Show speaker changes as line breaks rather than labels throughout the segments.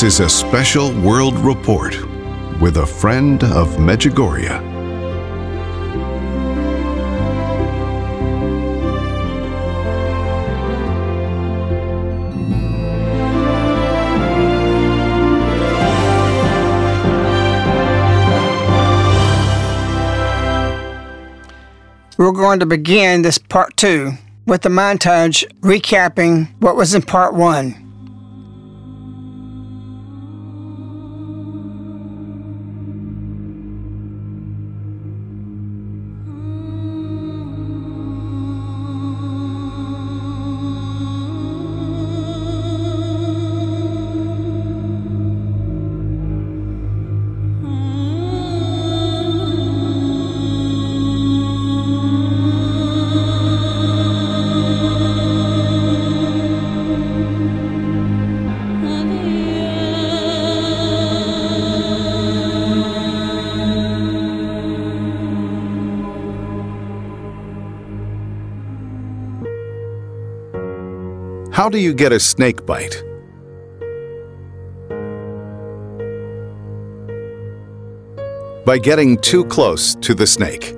This is a special World Report with a friend of Medjugorje.
We're going to begin this part two with a montage recapping what was in part one.
do you get a snake bite? By getting too close to the snake.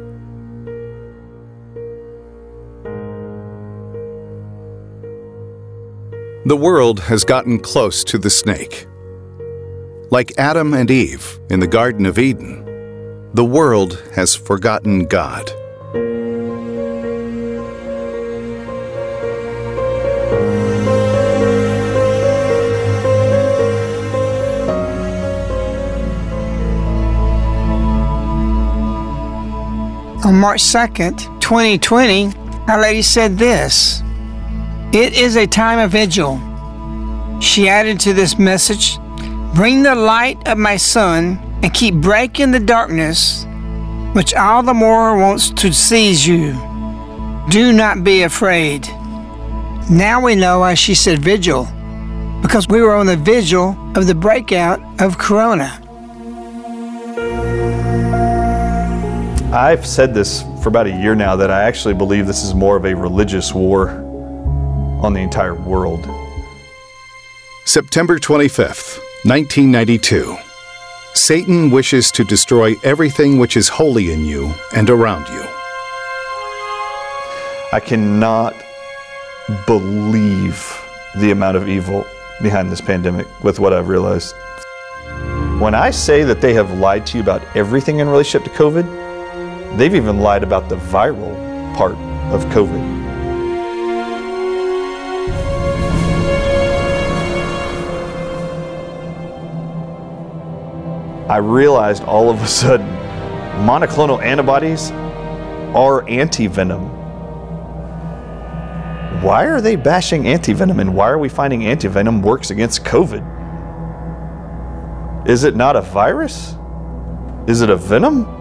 The world has gotten close to the snake. Like Adam and Eve in the Garden of Eden, the world has forgotten God.
on March 2nd, 2020, Our Lady said this It is a time of vigil. She added to this message Bring the light of my Son and keep breaking the darkness, which all the more wants to seize you. Do not be afraid. Now we know why she said vigil, because we were on the vigil of the breakout of Corona.
I've said this for about a year now that I actually believe this is more of a religious war on the entire world.
September 25th, 1992. Satan wishes to destroy everything which is holy in you and around you.
I cannot believe the amount of evil behind this pandemic with what I've realized. When I say that they have lied to you about everything in relationship to COVID, They've even lied about the viral part of COVID. I realized all of a sudden monoclonal antibodies are anti-venom. Why are they bashing anti-venom and why are we finding anti-venom works against COVID? Is it not a virus? Is it a venom?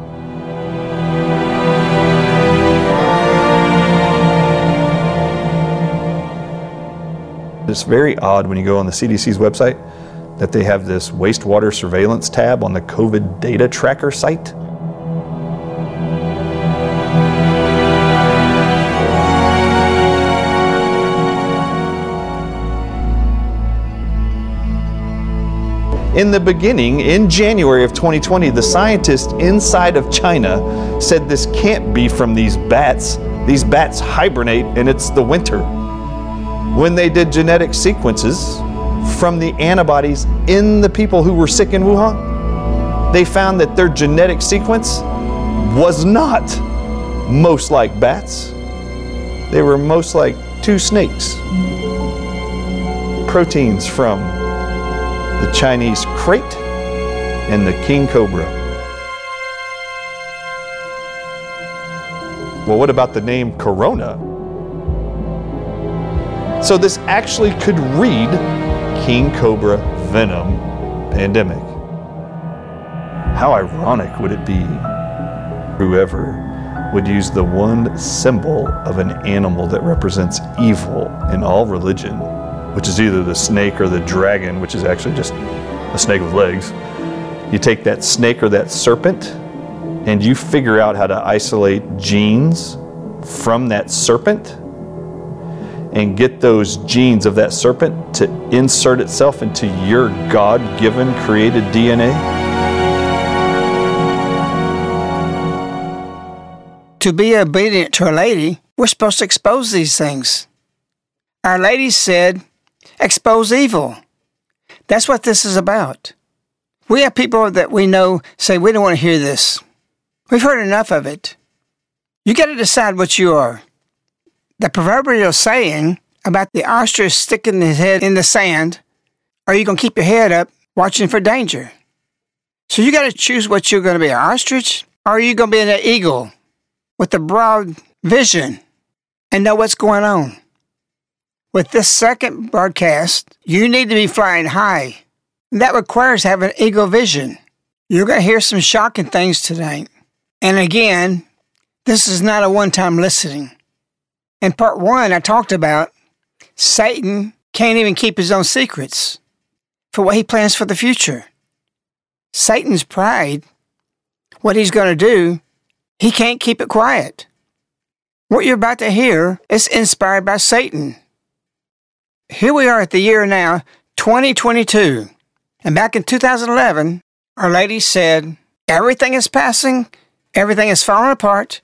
It's very odd when you go on the CDC's website that they have this wastewater surveillance tab on the COVID data tracker site. In the beginning, in January of 2020, the scientists inside of China said this can't be from these bats. These bats hibernate and it's the winter when they did genetic sequences from the antibodies in the people who were sick in Wuhan, they found that their genetic sequence was not most like bats. They were most like two snakes. Proteins from the Chinese krait and the king cobra. Well, what about the name Corona? So this actually could read King Cobra Venom Pandemic. How ironic would it be whoever would use the one symbol of an animal that represents evil in all religion, which is either the snake or the dragon, which is actually just a snake with legs. You take that snake or that serpent and you figure out how to isolate genes from that serpent and get those genes of that serpent to insert itself into your God given created DNA?
To be obedient to a Lady, we're supposed to expose these things. Our Lady said, expose evil. That's what this is about. We have people that we know say, we don't want to hear this. We've heard enough of it. You got to decide what you are the proverbial saying about the ostrich sticking his head in the sand, or you going to keep your head up watching for danger. So you got to choose what you're going to be an ostrich, or are you going to be an eagle with a broad vision and know what's going on? With this second broadcast, you need to be flying high. and That requires having eagle vision. You're going to hear some shocking things tonight. And again, this is not a one time listening. In part one, I talked about Satan can't even keep his own secrets for what he plans for the future. Satan's pride, what he's going to do, he can't keep it quiet. What you're about to hear is inspired by Satan. Here we are at the year now, 2022. And back in 2011, Our Lady said, Everything is passing, everything is falling apart,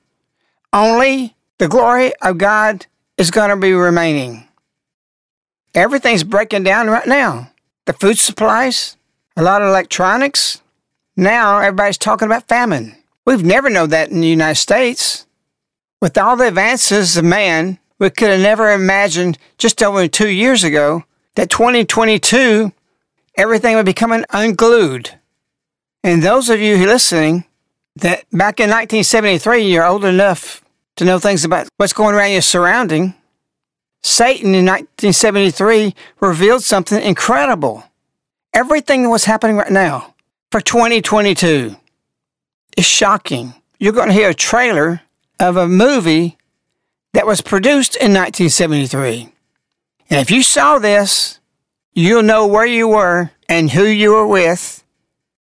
only the glory of God is going to be remaining. Everything's breaking down right now. The food supplies, a lot of electronics. Now everybody's talking about famine. We've never known that in the United States. With all the advances of man, we could have never imagined just over two years ago that 2022 everything would be coming unglued. And those of you listening that back in 1973, you're old enough to know things about what's going around your surrounding. Satan in 1973 revealed something incredible. Everything that was happening right now for 2022 is shocking. You're going to hear a trailer of a movie that was produced in 1973. And if you saw this, you'll know where you were and who you were with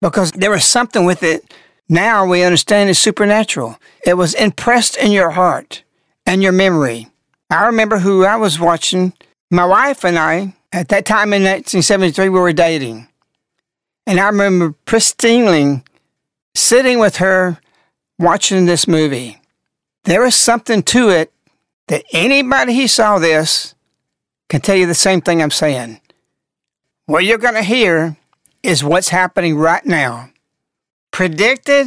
because there was something with it now we understand it's supernatural. It was impressed in your heart and your memory. I remember who I was watching. My wife and I, at that time in 1973, we were dating. And I remember pristinely sitting with her watching this movie. There was something to it that anybody who saw this can tell you the same thing I'm saying. What you're going to hear is what's happening right now predicted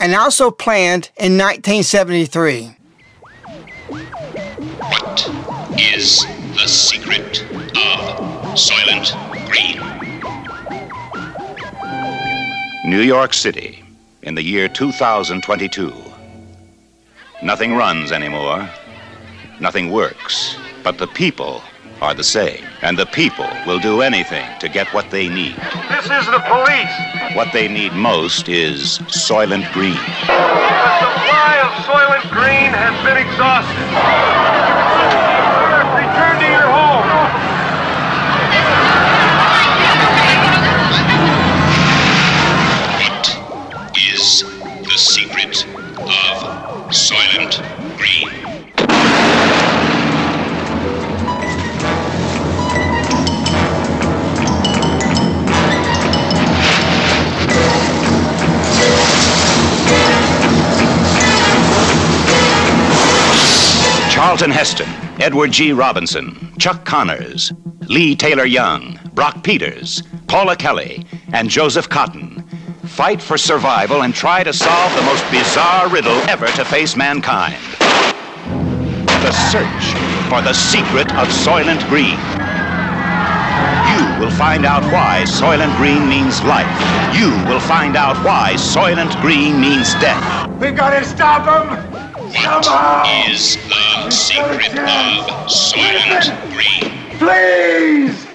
and also planned in 1973. What is the secret
of Soylent Green? New York City in the year 2022. Nothing runs anymore. Nothing works. But the people are the same, and the people will do anything to get what they need.
This is the police.
What they need most is Soylent Green.
The supply of Soylent Green has been exhausted. Return to your home.
What is the secret of Soylent Charlton Heston, Edward G. Robinson, Chuck Connors, Leigh Taylor Young, Brock Peters, Paula Kelly, and Joseph Cotten fight for survival and try to solve the most bizarre riddle ever to face mankind the search for the secret of Soylent Green. You will find out why Soylent Green means life. You will find out why Soylent Green means death.
We've got to stop them!
What is the secret of Soylent Green?
Please!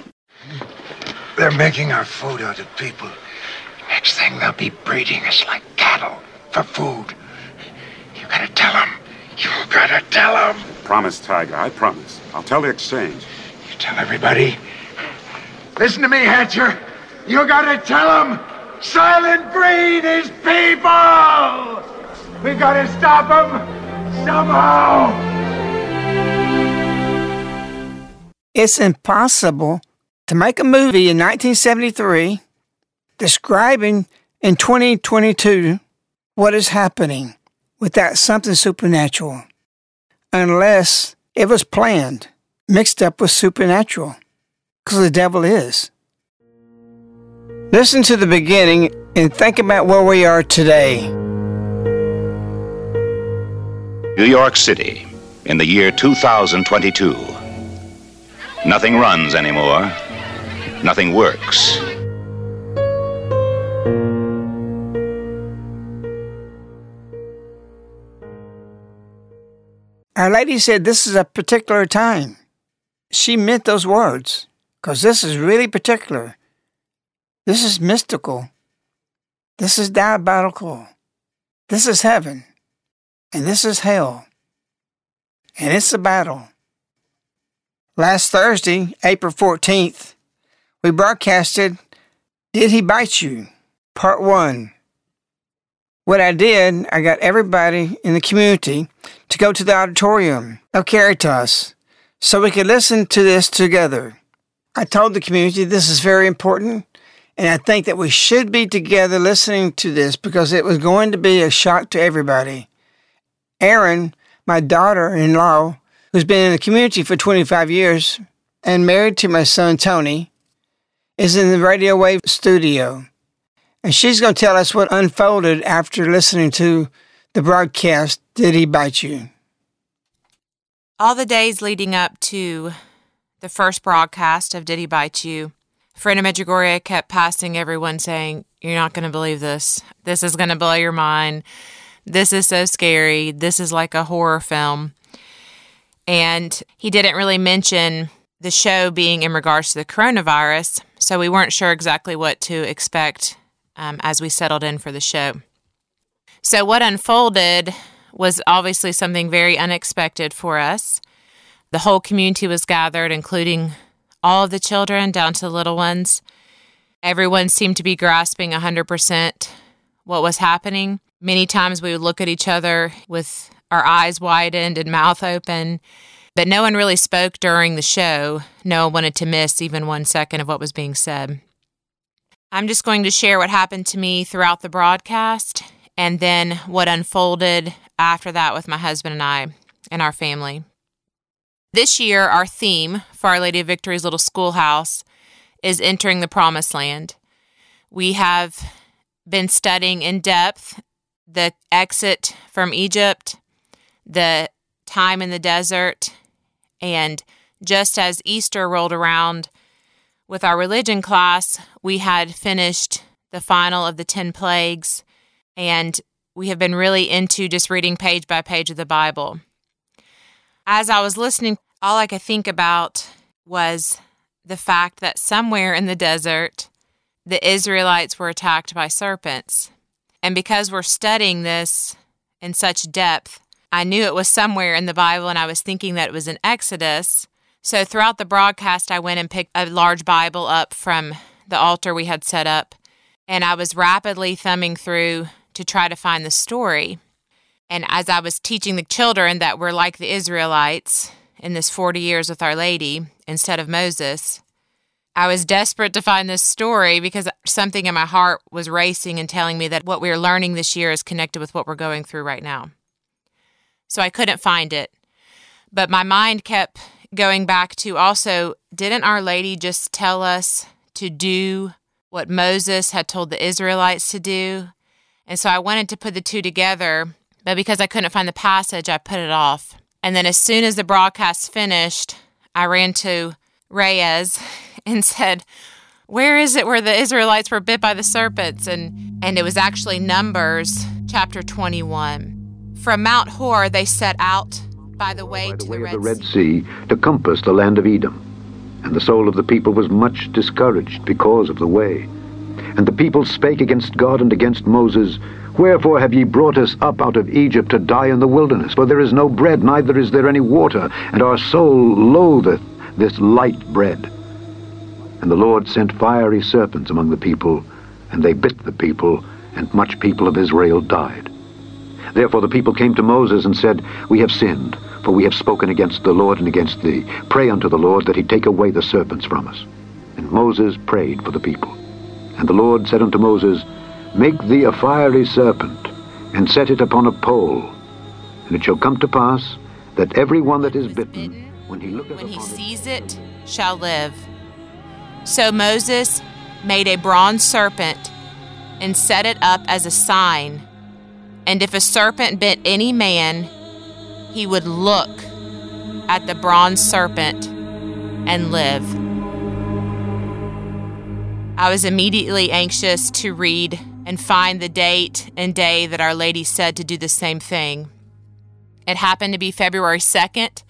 They're making our food out of people. Next thing, they'll be breeding us like cattle for food. You gotta tell them. You gotta tell them.
Promise, Tiger. I promise. I'll tell the exchange.
You tell everybody. Listen to me, Hatcher. You gotta tell them. Soylent Green is people! We gotta stop them! somehow.
It's impossible to make a movie in 1973 describing in 2022 what is happening without something supernatural, unless it was planned, mixed up with supernatural, because the devil is. Listen to the beginning and think about where we are today.
New York City, in the year 2022. Nothing runs anymore. Nothing works.
Our Lady said this is a particular time. She meant those words because this is really particular. This is mystical. This is diabolical. This is heaven and this is hell. And it's a battle. Last Thursday, April 14th, we broadcasted Did He Bite You? Part 1. What I did, I got everybody in the community to go to the auditorium of Caritas so we could listen to this together. I told the community this is very important, and I think that we should be together listening to this because it was going to be a shock to everybody. Erin, my daughter in law, who's been in the community for 25 years and married to my son Tony, is in the Radio Wave studio. And she's going to tell us what unfolded after listening to the broadcast Did He Bite You?
All the days leading up to the first broadcast of Did He Bite You, Friend of Medjugorje kept passing everyone saying, You're not going to believe this. This is going to blow your mind. This is so scary. This is like a horror film. And he didn't really mention the show being in regards to the coronavirus. So we weren't sure exactly what to expect um, as we settled in for the show. So, what unfolded was obviously something very unexpected for us. The whole community was gathered, including all of the children down to the little ones. Everyone seemed to be grasping 100% what was happening. Many times we would look at each other with our eyes widened and mouth open, but no one really spoke during the show. No one wanted to miss even one second of what was being said. I'm just going to share what happened to me throughout the broadcast and then what unfolded after that with my husband and I and our family. This year, our theme for Our Lady of Victory's Little Schoolhouse is entering the promised land. We have been studying in depth the exit from Egypt, the time in the desert, and just as Easter rolled around with our religion class, we had finished the final of the 10 plagues, and we have been really into just reading page by page of the Bible. As I was listening, all I could think about was the fact that somewhere in the desert, the Israelites were attacked by serpents. And because we're studying this in such depth, I knew it was somewhere in the Bible and I was thinking that it was in Exodus. So throughout the broadcast, I went and picked a large Bible up from the altar we had set up and I was rapidly thumbing through to try to find the story. And as I was teaching the children that we're like the Israelites in this 40 years with Our Lady instead of Moses, I was desperate to find this story because something in my heart was racing and telling me that what we're learning this year is connected with what we're going through right now. So I couldn't find it. But my mind kept going back to also, didn't Our Lady just tell us to do what Moses had told the Israelites to do? And so I wanted to put the two together, but because I couldn't find the passage, I put it off. And then as soon as the broadcast finished, I ran to Reyes and said, Where is it where the Israelites were bit by the serpents? And, and it was actually Numbers chapter 21. From Mount Hor, they set out by the way, by the way the of the Red sea. sea
to compass the land of Edom. And the soul of the people was much discouraged because of the way. And the people spake against God and against Moses, Wherefore have ye brought us up out of Egypt to die in the wilderness? For there is no bread, neither is there any water, and our soul loatheth this light bread. And the Lord sent fiery serpents among the people, and they bit the people, and much people of Israel died. Therefore the people came to Moses and said, We have sinned, for we have spoken against the Lord and against thee. Pray unto the Lord that he take away the serpents from us. And Moses prayed for the people. And the Lord said unto Moses, Make thee a fiery serpent, and set it upon a pole. And it shall come to pass that every one that is bitten,
when he, looketh when he sees it, shall live. So Moses made a bronze serpent and set it up as a sign. And if a serpent bit any man, he would look at the bronze serpent and live. I was immediately anxious to read and find the date and day that Our Lady said to do the same thing. It happened to be February 2nd,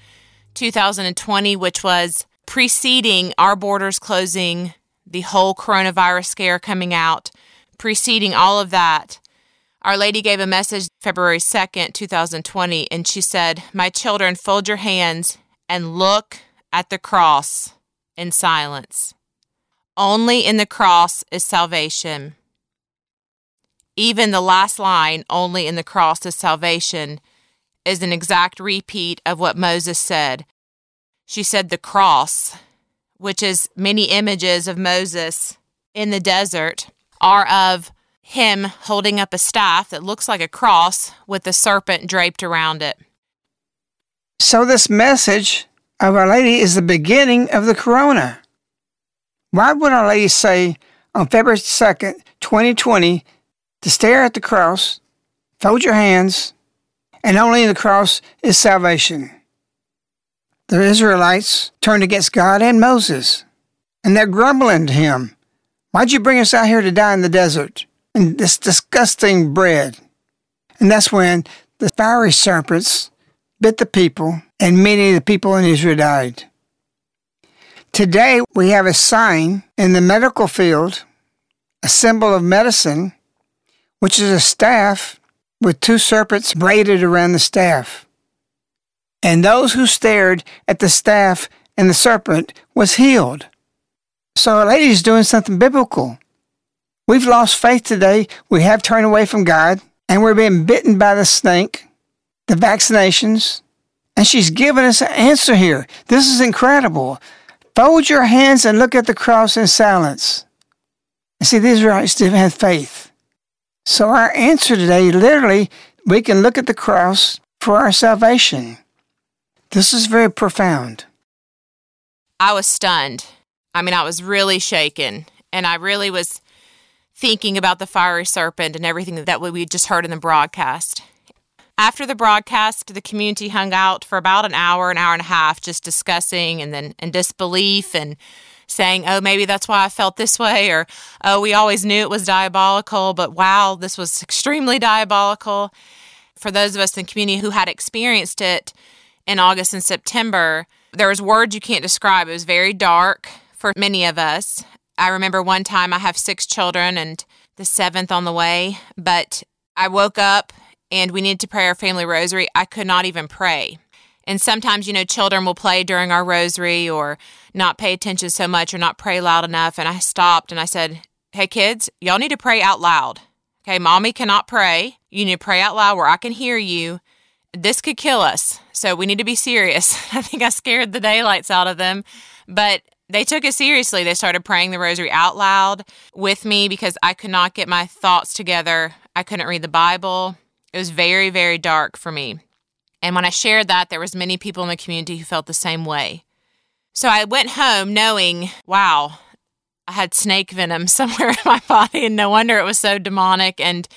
2020, which was preceding our borders closing, the whole coronavirus scare coming out, preceding all of that, Our Lady gave a message February 2nd, 2020, and she said, My children, fold your hands and look at the cross in silence. Only in the cross is salvation. Even the last line, only in the cross is salvation, is an exact repeat of what Moses said she said the cross, which is many images of Moses in the desert, are of him holding up a staff that looks like a cross with a serpent draped around it.
So, this message of Our Lady is the beginning of the corona. Why would Our Lady say on February 2nd, 2020, to stare at the cross, fold your hands, and only in the cross is salvation? the Israelites turned against God and Moses, and they're grumbling to him. Why'd you bring us out here to die in the desert and this disgusting bread? And that's when the fiery serpents bit the people, and many of the people in Israel died. Today, we have a sign in the medical field, a symbol of medicine, which is a staff with two serpents braided around the staff and those who stared at the staff and the serpent was healed. So a lady's doing something biblical. We've lost faith today. We have turned away from God, and we're being bitten by the snake, the vaccinations, and she's given us an answer here. This is incredible. Fold your hands and look at the cross in silence. And see, these Israelites didn't have faith. So our answer today, literally, we can look at the cross for our salvation. This is very profound.
I was stunned. I mean, I was really shaken, and I really was thinking about the fiery serpent and everything that we just heard in the broadcast. After the broadcast, the community hung out for about an hour, an hour and a half, just discussing and then and disbelief and saying, "Oh, maybe that's why I felt this way," or "Oh, we always knew it was diabolical, but wow, this was extremely diabolical." For those of us in the community who had experienced it, in August and September, there was words you can't describe. It was very dark for many of us. I remember one time I have six children and the seventh on the way, but I woke up and we needed to pray our family rosary. I could not even pray. And sometimes, you know, children will play during our rosary or not pay attention so much or not pray loud enough. And I stopped and I said, Hey, kids, y'all need to pray out loud. Okay, mommy cannot pray. You need to pray out loud where I can hear you. This could kill us so we need to be serious. I think I scared the daylights out of them, but they took it seriously. They started praying the rosary out loud with me because I could not get my thoughts together. I couldn't read the Bible. It was very, very dark for me. And when I shared that, there was many people in the community who felt the same way. So I went home knowing, wow, I had snake venom somewhere in my body and no wonder it was so demonic and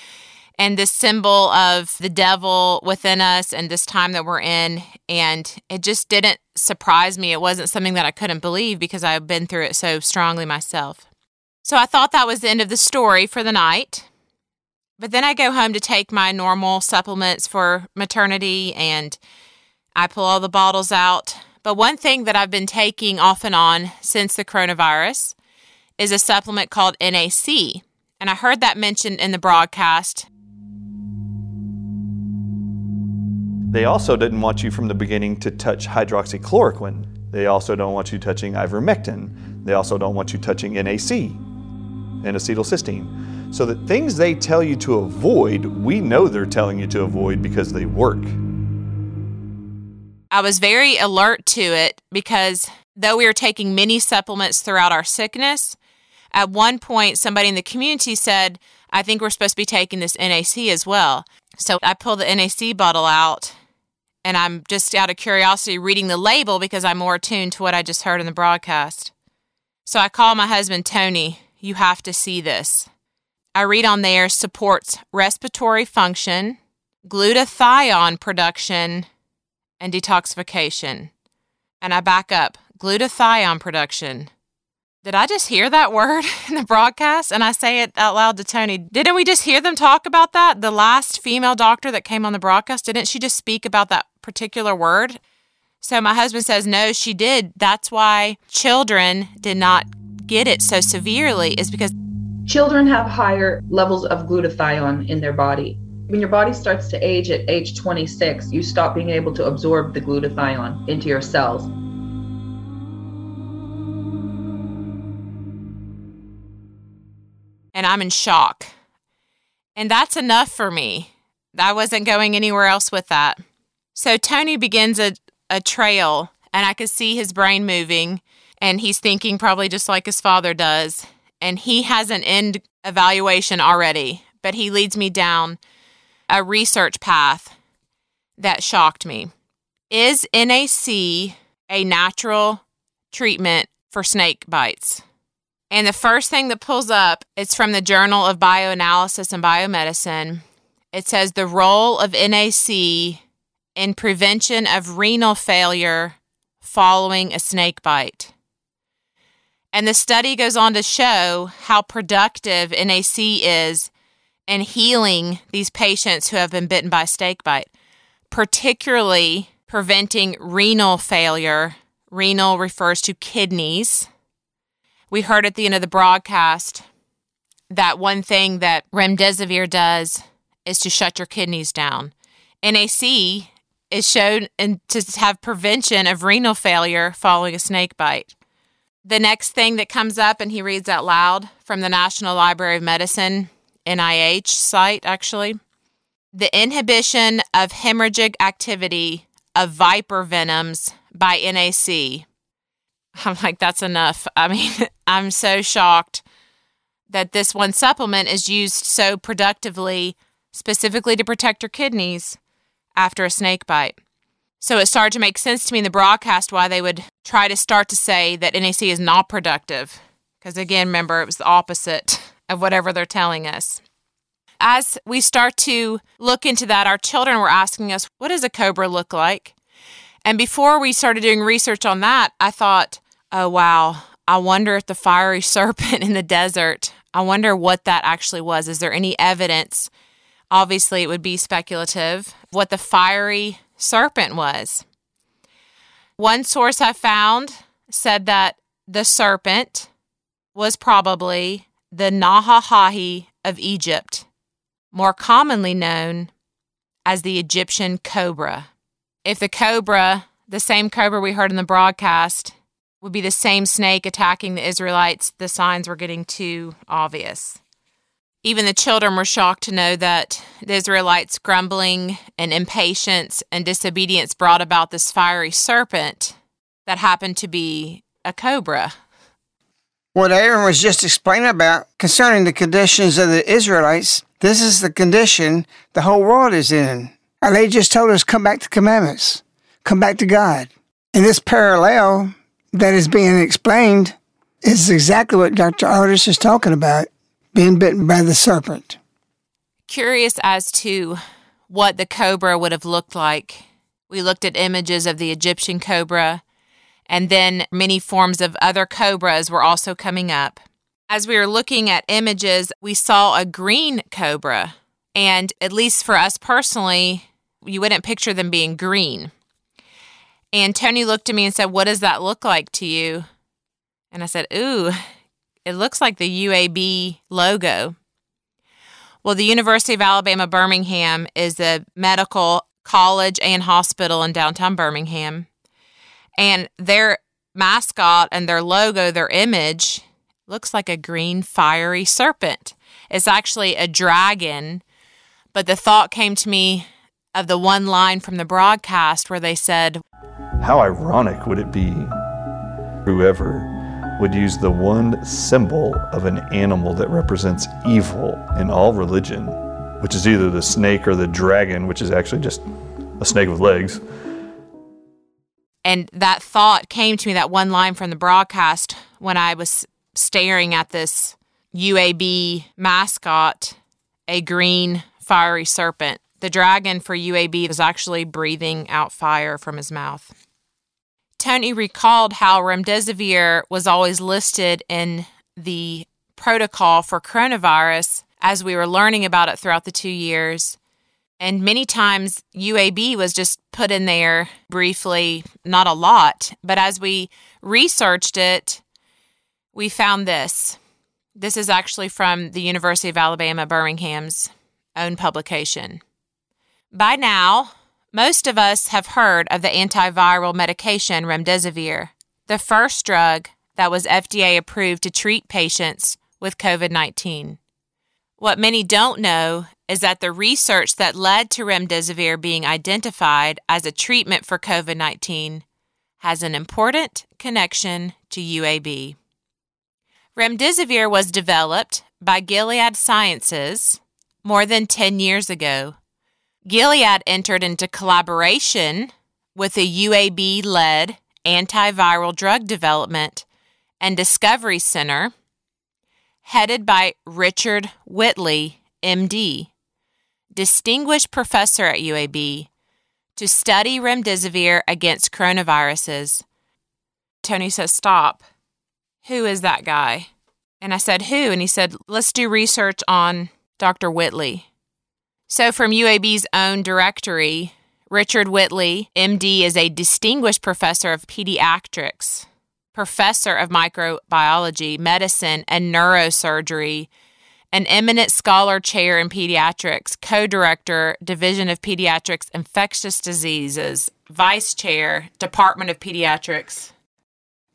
and this symbol of the devil within us and this time that we're in. And it just didn't surprise me. It wasn't something that I couldn't believe because I've been through it so strongly myself. So I thought that was the end of the story for the night. But then I go home to take my normal supplements for maternity and I pull all the bottles out. But one thing that I've been taking off and on since the coronavirus is a supplement called NAC. And I heard that mentioned in the broadcast
They also didn't want you from the beginning to touch hydroxychloroquine. They also don't want you touching ivermectin. They also don't want you touching NAC N-acetylcysteine. So that things they tell you to avoid, we know they're telling you to avoid because they work.
I was very alert to it because though we were taking many supplements throughout our sickness, at one point somebody in the community said, I think we're supposed to be taking this NAC as well. So I pull the NAC bottle out and I'm just out of curiosity reading the label because I'm more attuned to what I just heard in the broadcast. So I call my husband, Tony. You have to see this. I read on there supports respiratory function, glutathione production, and detoxification. And I back up glutathione production did I just hear that word in the broadcast? And I say it out loud to Tony. Didn't we just hear them talk about that? The last female doctor that came on the broadcast, didn't she just speak about that particular word? So my husband says, no, she did. That's why children did not get it so severely, is because
children have higher levels of glutathione in their body. When your body starts to age at age 26, you stop being able to absorb the glutathione into your cells.
and I'm in shock. And that's enough for me. I wasn't going anywhere else with that. So Tony begins a, a trail, and I could see his brain moving, and he's thinking probably just like his father does. And he has an end evaluation already, but he leads me down a research path that shocked me. Is NAC a natural treatment for snake bites? And the first thing that pulls up, is from the Journal of Bioanalysis and Biomedicine. It says the role of NAC in prevention of renal failure following a snake bite. And the study goes on to show how productive NAC is in healing these patients who have been bitten by snake bite, particularly preventing renal failure. Renal refers to kidneys we heard at the end of the broadcast that one thing that remdesivir does is to shut your kidneys down. NAC is shown in, to have prevention of renal failure following a snake bite. The next thing that comes up, and he reads out loud from the National Library of Medicine, NIH site actually, the inhibition of hemorrhagic activity of viper venoms by NAC I'm like, that's enough. I mean, I'm so shocked that this one supplement is used so productively, specifically to protect your kidneys after a snake bite. So it started to make sense to me in the broadcast why they would try to start to say that NAC is not productive. Because again, remember, it was the opposite of whatever they're telling us. As we start to look into that, our children were asking us, what does a cobra look like? And before we started doing research on that, I thought, oh, wow, I wonder if the fiery serpent in the desert, I wonder what that actually was. Is there any evidence? Obviously, it would be speculative what the fiery serpent was. One source I found said that the serpent was probably the Naja haje of Egypt, more commonly known as the Egyptian cobra. If the cobra, the same cobra we heard in the broadcast, would be the same snake attacking the Israelites, the signs were getting too obvious. Even the children were shocked to know that the Israelites' grumbling and impatience and disobedience brought about this fiery serpent that happened to be a cobra.
What Erin was just explaining about concerning the conditions of the Israelites, this is the condition the whole world is in. And they just told us, come back to commandments, come back to God. In this parallel, that is being explained is exactly what Dr. Ardis is talking about being bitten by the serpent.
Curious as to what the cobra would have looked like. We looked at images of the Egyptian cobra, and then many forms of other cobras were also coming up. As we were looking at images, we saw a green cobra. And at least for us personally, you wouldn't picture them being green. And Tony looked at me and said, What does that look like to you? And I said, Ooh, it looks like the UAB logo. Well, the University of Alabama Birmingham is the medical college and hospital in downtown Birmingham. And their mascot and their logo, their image, looks like a green fiery serpent. It's actually a dragon. But the thought came to me of the one line from the broadcast where they said,
how ironic would it be whoever would use the one symbol of an animal that represents evil in all religion, which is either the snake or the dragon, which is actually just a snake with legs.
And that thought came to me, that one line from the broadcast, when I was staring at this UAB mascot, a green fiery serpent. The dragon for UAB was actually breathing out fire from his mouth. Tony recalled how remdesivir was always listed in the protocol for coronavirus as we were learning about it throughout the two years. And many times UAB was just put in there briefly, not a lot. But as we researched it, we found this. This is actually from the University of Alabama Birmingham's own publication. By now, most of us have heard of the antiviral medication remdesivir, the first drug that was FDA approved to treat patients with COVID 19. What many don't know is that the research that led to remdesivir being identified as a treatment for COVID 19 has an important connection to UAB. Remdesivir was developed by Gilead Sciences more than 10 years ago Gilead entered into collaboration with a UAB led antiviral drug development and discovery center headed by Richard Whitley, MD, distinguished professor at UAB, to study remdesivir against coronaviruses. Tony says, Stop. Who is that guy? And I said, Who? And he said, Let's do research on Dr. Whitley. So, from UAB's own directory, Richard Whitley, MD, is a distinguished professor of pediatrics, professor of microbiology, medicine, and neurosurgery, an eminent scholar chair in pediatrics, co director, Division of Pediatrics Infectious Diseases, vice chair, Department of Pediatrics.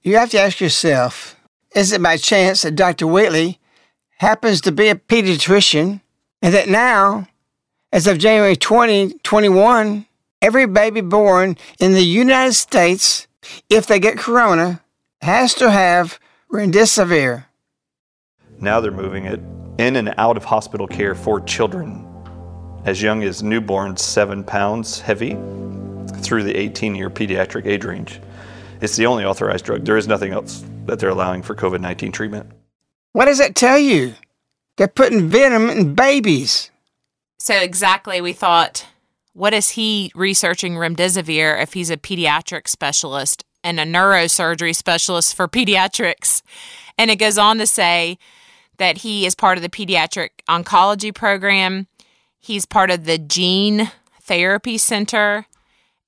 You have to ask yourself is it by chance that Dr. Whitley happens to be a pediatrician and that now as of January 2021, 20, every baby born in the United States, if they get corona, has to have remdesivir.
Now they're moving it in and out of hospital care for children as young as newborns, seven pounds heavy, through the 18 year pediatric age range. It's the only authorized drug. There is nothing else that they're allowing for COVID 19 treatment.
What does that tell you? They're putting venom in babies.
So exactly, we thought, what is he researching remdesivir if he's a pediatric specialist and a neurosurgery specialist for pediatrics? And it goes on to say that he is part of the pediatric oncology program. He's part of the gene therapy center.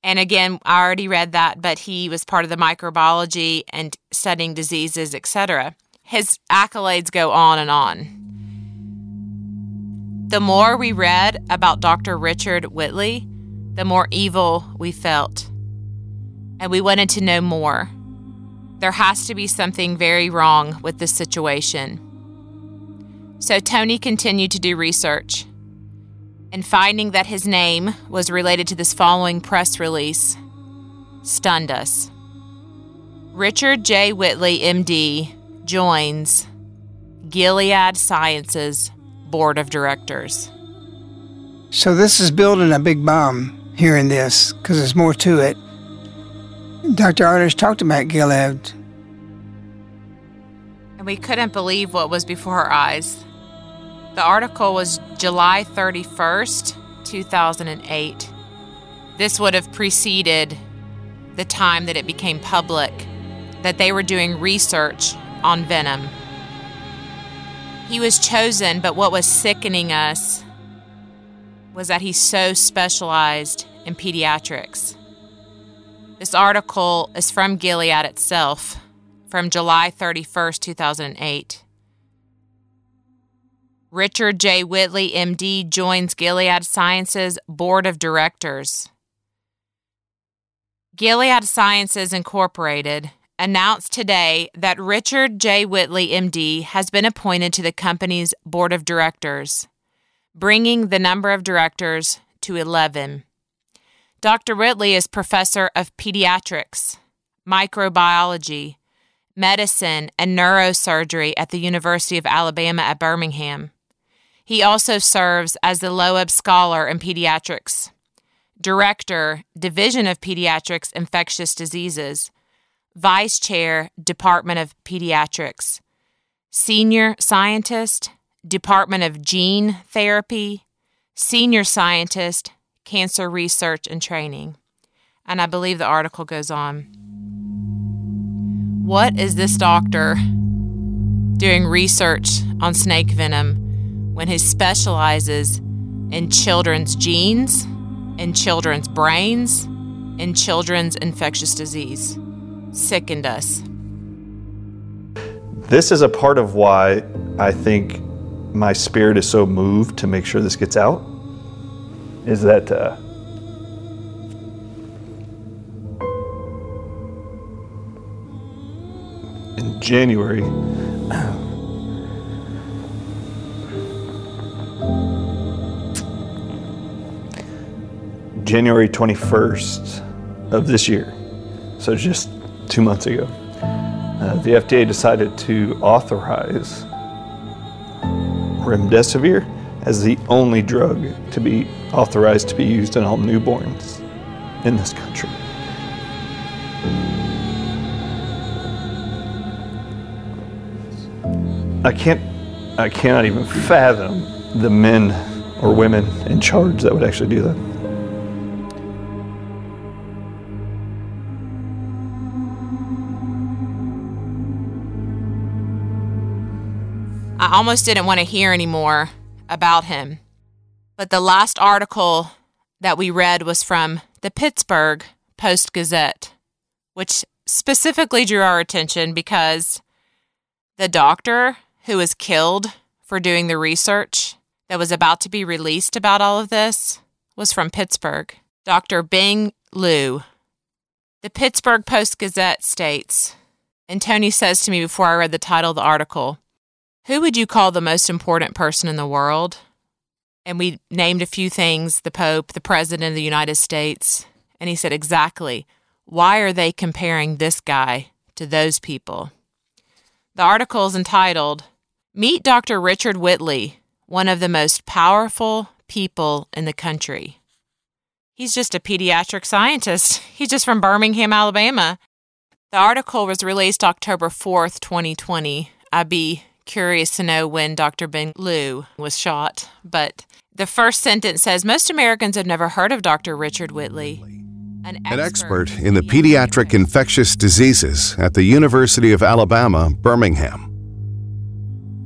And again, I already read that, but he was part of the microbiology and studying diseases, etc. His accolades go on and on. The more we read about Dr. Richard Whitley, the more evil we felt. And we wanted to know more. There has to be something very wrong with this situation. So Tony continued to do research. And finding that his name was related to this following press release stunned us. Richard J. Whitley, MD, joins Gilead Sciences board of directors.
So, this is building a big bomb here in this because there's more to it. Dr. Ardis talked about Gilead.
And we couldn't believe what was before our eyes. The article was July 31st, 2008. This would have preceded the time that it became public that they were doing research on venom. He was chosen, but what was sickening us was that he so specialized in pediatrics. This article is from Gilead itself, from July 31st, 2008. Richard J. Whitley, MD, joins Gilead Sciences Board of Directors. Gilead Sciences Incorporated announced today that Richard J. Whitley, MD, has been appointed to the company's board of directors, bringing the number of directors to 11. Dr. Whitley is professor of pediatrics, microbiology, medicine, and neurosurgery at the University of Alabama at Birmingham. He also serves as the Loeb Scholar in Pediatrics, Director, Division of Pediatrics Infectious Diseases, Vice Chair, Department of Pediatrics, Senior Scientist, Department of Gene Therapy, Senior Scientist, Cancer Research and Training. And I believe the article goes on. What is this doctor doing research on snake venom when he specializes in children's genes, in children's brains, in children's infectious disease? sickened us.
This is a part of why I think my spirit is so moved to make sure this gets out. Is that uh, in January? January 21st of this year. So just two months ago, uh, the FDA decided to authorize remdesivir as the only drug to be authorized to be used in all newborns in this country. I can't, I cannot even fathom the men or women in charge that would actually do that.
I almost didn't want to hear anymore about him. But the last article that we read was from the Pittsburgh Post Gazette, which specifically drew our attention because the doctor who was killed for doing the research that was about to be released about all of this was from Pittsburgh, Dr. Bing Liu. The Pittsburgh Post Gazette states, and Tony says to me before I read the title of the article, who would you call the most important person in the world? And we named a few things the Pope, the President of the United States. And he said, Exactly. Why are they comparing this guy to those people? The article is entitled Meet Dr. Richard Whitley, one of the most powerful people in the country. He's just a pediatric scientist. He's just from Birmingham, Alabama. The article was released October 4th, 2020. I be curious to know when Dr. Ben Liu was shot, but the first sentence says most Americans have never heard of Dr. Richard Whitley.
An expert, An expert in the pediatric infectious diseases at the University of Alabama, Birmingham.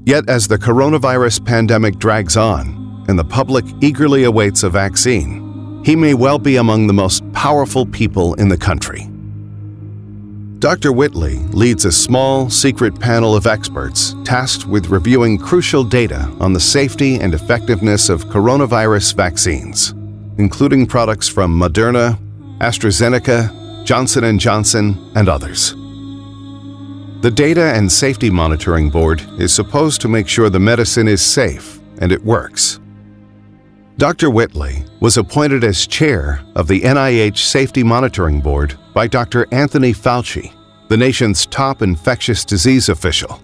Yet, as the coronavirus pandemic drags on and the public eagerly awaits a vaccine, he may well be among the most powerful people in the country. Dr. Whitley leads a small, secret panel of experts tasked with reviewing crucial data on the safety and effectiveness of coronavirus vaccines, including products from Moderna, AstraZeneca, Johnson & Johnson, and others. The Data and Safety Monitoring Board is supposed to make sure the medicine is safe and it works. Dr. Whitley was appointed as chair of the NIH Safety Monitoring Board by Dr. Anthony Fauci, the nation's top infectious disease official.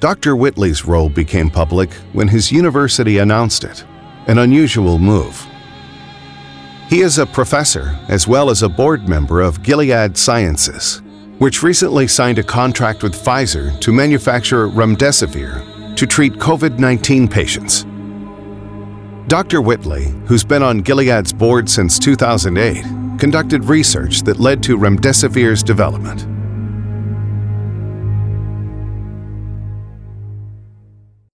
Dr. Whitley's role became public when his university announced it, an unusual move. He is a professor as well as a board member of Gilead Sciences, which recently signed a contract with Pfizer to manufacture remdesivir to treat COVID 19 patients. Dr. Whitley, who's been on Gilead's board since 2008, conducted research that led to remdesivir's development.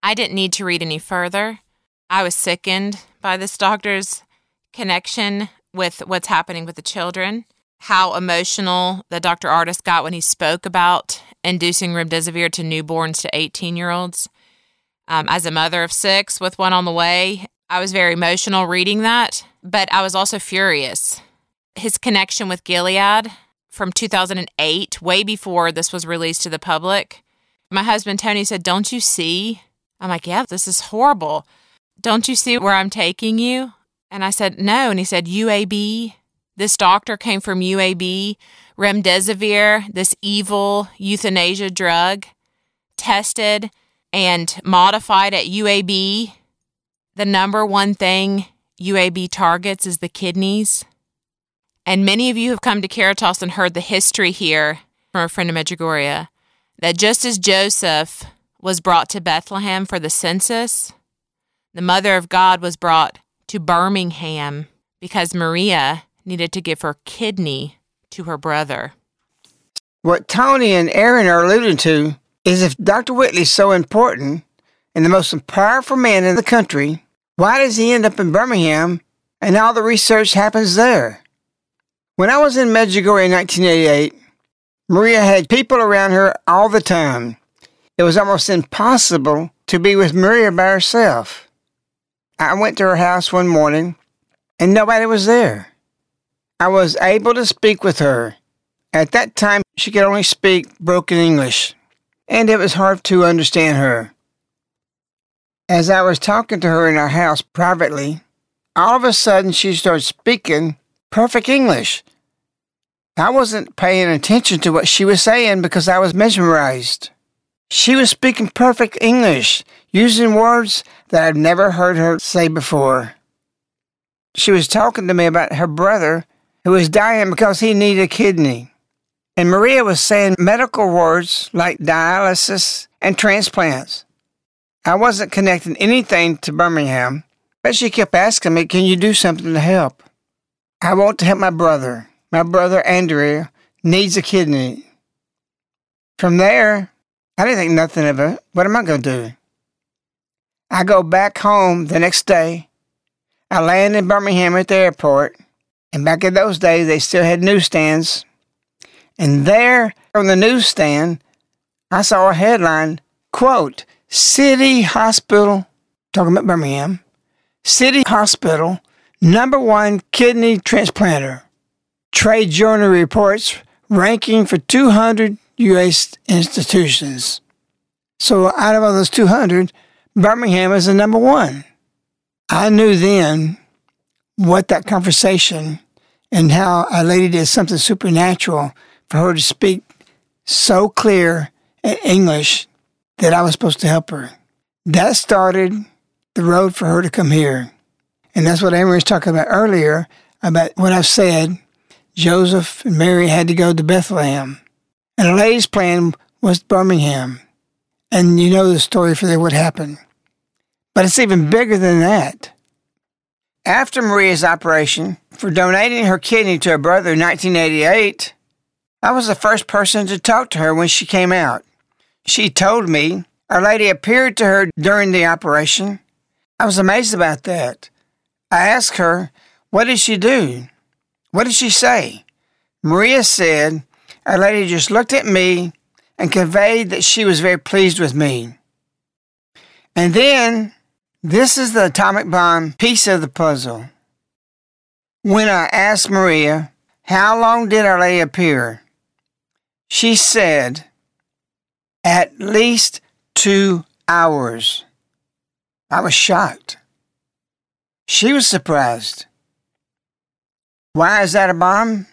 I didn't need to read any further. I was sickened by this doctor's connection with what's happening with the children, how emotional the Dr. Ardis got when he spoke about inducing remdesivir to newborns to 18 year olds. Um, as a mother of six with one on the way, I was very emotional reading that, but I was also furious. His connection with Gilead from 2008, way before this was released to the public. My husband Tony said, Don't you see? I'm like, Yeah, this is horrible. Don't you see where I'm taking you? And I said, No. And he said, UAB. This doctor came from UAB, remdesivir, this evil euthanasia drug, tested and modified at UAB the number one thing UAB targets is the kidneys. And many of you have come to Caritas and heard the history here from a friend of Medjugorje that just as Joseph was brought to Bethlehem for the census, the Mother of God was brought to Birmingham because Maria needed to give her kidney to her brother.
What Tony and Erin are alluding to is if Dr. Whitley's so important, and the most powerful man in the country, why does he end up in Birmingham and all the research happens there? When I was in Medjugorje in 1988, Maria had people around her all the time. It was almost impossible to be with Maria by herself. I went to her house one morning and nobody was there. I was able to speak with her. At that time, she could only speak broken English, and it was hard to understand her. As I was talking to her in our house privately, all of a sudden she started speaking perfect English. I wasn't paying attention to what she was saying because I was mesmerized. She was speaking perfect English, using words that i would never heard her say before. She was talking to me about her brother who was dying because he needed a kidney. And Maria was saying medical words like dialysis and transplants. I wasn't connecting anything to Birmingham, but she kept asking me, Can you do something to help? I want to help my brother. My brother, Andrea, needs a kidney. From there, I didn't think nothing of it. What am I going to do? I go back home the next day. I land in Birmingham at the airport. And back in those days, they still had newsstands. And there on the newsstand, I saw a headline quote, City Hospital, talking about Birmingham, City Hospital, number one kidney transplanter. Trade Journal reports ranking for 200 U.S. institutions. So out of all those 200, Birmingham is the number one. I knew then what that conversation and how a lady did something supernatural for her to speak so clear in English that I was supposed to help her. That started the road for her to come here. And that's what Amory was talking about earlier about what I've said. Joseph and Mary had to go to Bethlehem. And Our Lady's plan was Birmingham. And you know the story for what happened. But it's even bigger than that. After Maria's operation for donating her kidney to her brother in 1988, I was the first person to talk to her when she came out. She told me Our Lady appeared to her during the operation. I was amazed about that. I asked her, What did she do? What did she say? Maria said, Our Lady just looked at me and conveyed that she was very pleased with me. And then, this is the atomic bomb piece of the puzzle. When I asked Maria, How long did Our Lady appear? She said, at least two hours. I was shocked. She was surprised. Why is that a bomb?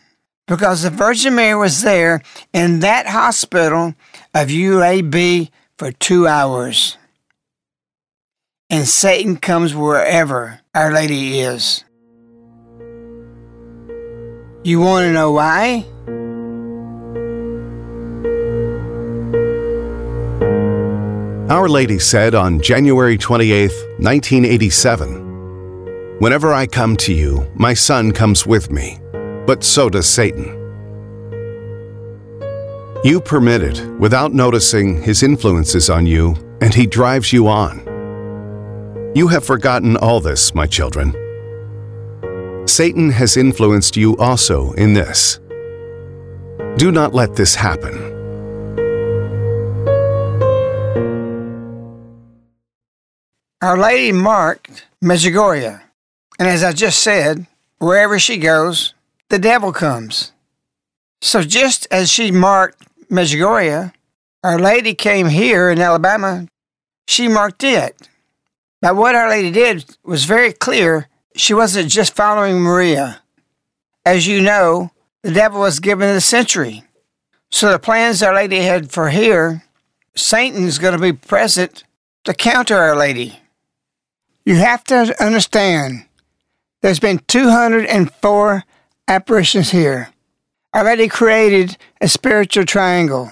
Because the Virgin Mary was there in that hospital of UAB for two hours. And Satan comes wherever Our Lady is. You want to know why?
Our Lady said on January 28, 1987, Whenever I come to you, my son comes with me, but so does Satan. You permit it without noticing his influences on you, and he drives you on. You have forgotten all this, my children. Satan has influenced you also in this. Do not let this happen.
Our Lady marked Medjugorje, and as I just said, wherever she goes, the devil comes. So just as she marked Medjugorje, Our Lady came here in Alabama, she marked it. But what Our Lady did was very clear. She wasn't just following Maria. As you know, the devil was given the century. So the plans Our Lady had for here, Satan's going to be present to counter Our Lady. You have to understand there's been 204 apparitions here. i already created a spiritual triangle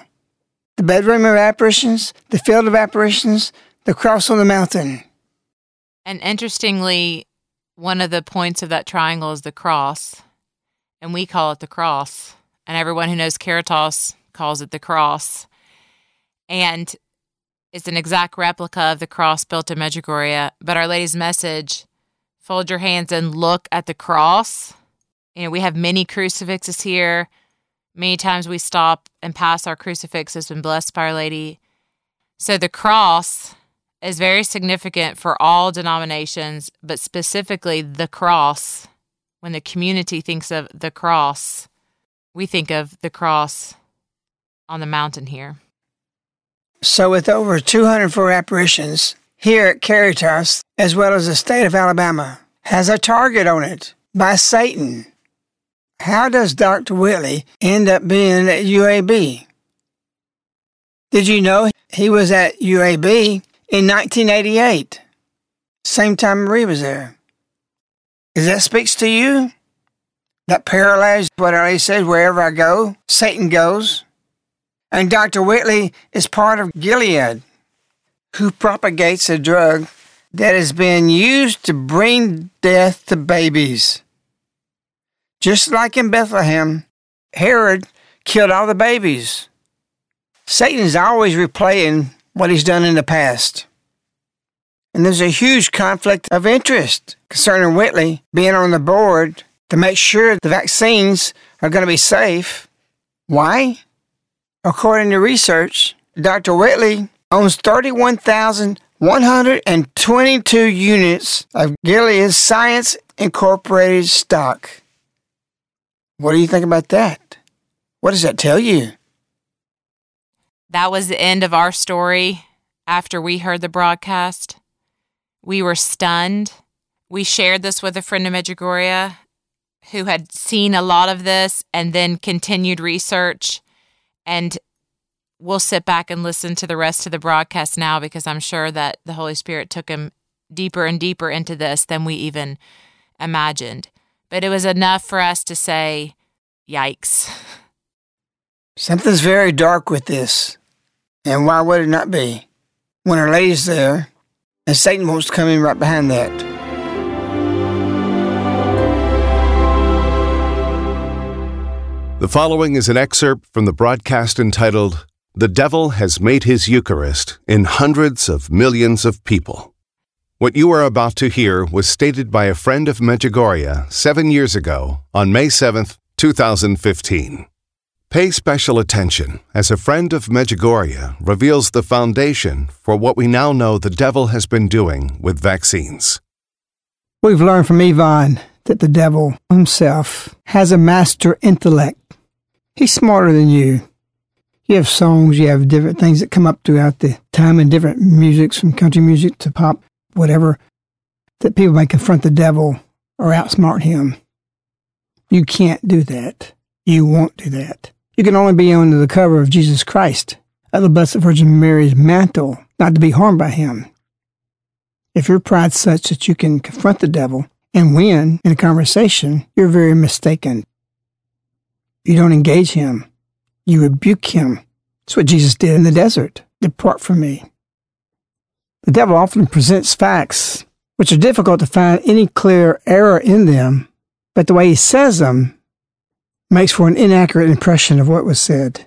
the bedroom of apparitions, the field of apparitions, the cross on the mountain.
And interestingly, one of the points of that triangle is the cross, and we call it the cross. And everyone who knows Caritas calls it the cross. And it's an exact replica of the cross built in Medjugorje, but Our Lady's message, fold your hands and look at the cross. You know, we have many crucifixes here. Many times we stop and pass our crucifix has been blessed by Our Lady. So the cross is very significant for all denominations, but specifically the cross. When the community thinks of the cross, we think of the cross on the mountain here.
So, with over 204 apparitions here at Caritas, as well as the state of Alabama, has a target on it by Satan. How does Dr. Whitley end up being at UAB? Did you know he was at UAB in 1988? Same time Maria was there. Does that speaks to you? That paralyzes what I said, wherever I go, Satan goes. And Dr. Whitley is part of Gilead, who propagates a drug that has been used to bring death to babies. Just like in Bethlehem, Herod killed all the babies. Satan's always replaying what he's done in the past. And there's a huge conflict of interest concerning Whitley being on the board to make sure the vaccines are going to be safe. Why? According to research, Dr. Whitley owns 31,122 units of Gilead Science Incorporated stock. What do you think about that? What does that tell you?
That was the end of our story after we heard the broadcast. We were stunned. We shared this with a friend of Medjugorje who had seen a lot of this and then continued research and we'll sit back and listen to the rest of the broadcast now because I'm sure that the Holy Spirit took him deeper and deeper into this than we even imagined. But it was enough for us to say, yikes.
Something's very dark with this. And why would it not be? When Our Lady's there, and Satan wants to come in right behind that.
The following is an excerpt from the broadcast entitled, The Devil Has Made His Eucharist in Hundreds of Millions of People. What you are about to hear was stated by a friend of Medjugorje seven years ago on May 7, 2015. Pay special attention as a friend of Medjugorje reveals the foundation for what we now know the devil has been doing with vaccines.
We've learned from Ivan that the devil himself has a master intellect He's smarter than you. You have songs, you have different things that come up throughout the time and different musics from country music to pop, whatever, that people may confront the devil or outsmart him. You can't do that. You won't do that. You can only be under the cover of Jesus Christ, of the Blessed Virgin Mary's mantle, not to be harmed by him. If your pride's such that you can confront the devil and win in a conversation, you're very mistaken. You don't engage him. You rebuke him. That's what Jesus did in the desert. Depart from me. The devil often presents facts which are difficult to find any clear error in them, but the way he says them makes for an inaccurate impression of what was said.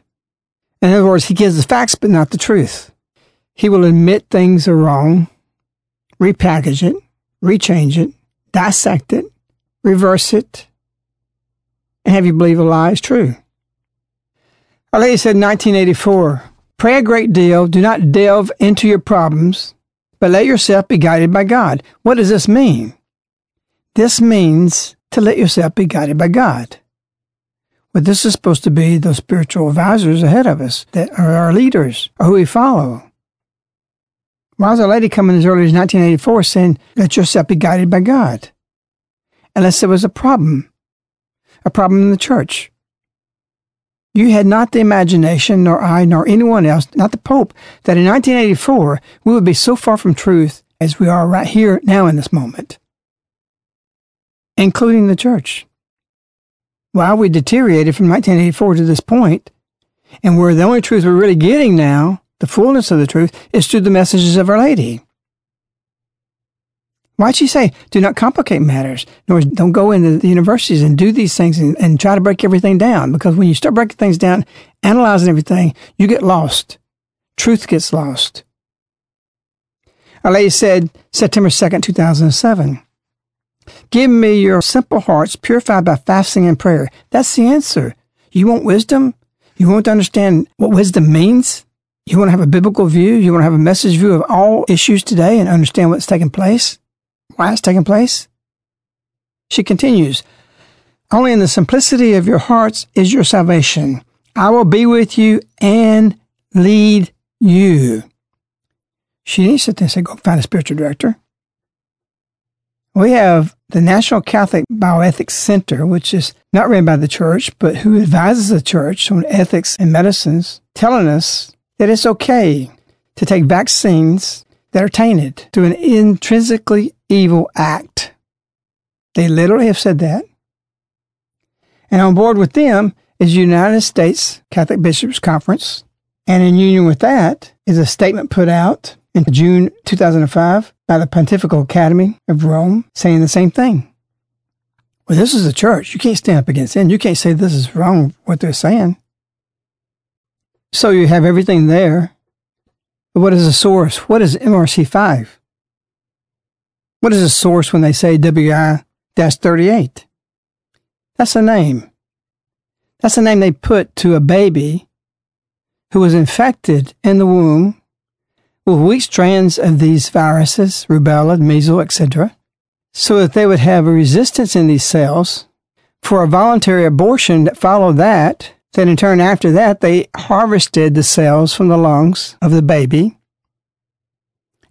In other words, he gives the facts but not the truth. He will admit things are wrong, repackage it, rechange it, dissect it, reverse it, and have you believe a lie is true. Our Lady said in 1984 Pray a great deal, do not delve into your problems, but let yourself be guided by God. What does this mean? This means to let yourself be guided by God. Well, this is supposed to be those spiritual advisors ahead of us that are our leaders, or who we follow. Why is Our Lady coming as early as 1984 saying, Let yourself be guided by God? Unless there was a problem a problem in the church. You had not the imagination, nor I, nor anyone else, not the Pope, that in 1984 we would be so far from truth as we are right here now in this moment, including the church. While we deteriorated from 1984 to this point, and where the only truth we're really getting now, the fullness of the truth, is through the messages of Our Lady. Why'd she say, do not complicate matters? Words, don't go into the universities and do these things and, and try to break everything down. Because when you start breaking things down, analyzing everything, you get lost. Truth gets lost. Our lady said, September 2nd, 2007. Give me your simple hearts purified by fasting and prayer. That's the answer. You want wisdom? You want to understand what wisdom means? You want to have a biblical view? You want to have a message view of all issues today and understand what's taking place? why it's taking place? She continues, Only in the simplicity of your hearts is your salvation. I will be with you and lead you. She didn't sit there and say, Go find a spiritual director. We have the National Catholic Bioethics Center, which is not run by the church, but who advises the church on ethics and medicines, telling us that it's okay to take vaccines that are tainted through an intrinsically evil act. They literally have said that. And on board with them is United States Catholic Bishops Conference. And in union with that is a statement put out in June 2005 by the Pontifical Academy of Rome saying the same thing. Well, this is the church. You can't stand up against them. You can't say this is wrong, what they're saying. So you have everything there. But what is the source? What is MRC 5? What is a source when they say WI 38? That's a name. That's the name they put to a baby who was infected in the womb with weak strands of these viruses, rubella, measles, etc., so that they would have a resistance in these cells for a voluntary abortion that followed that. Then, in turn, after that, they harvested the cells from the lungs of the baby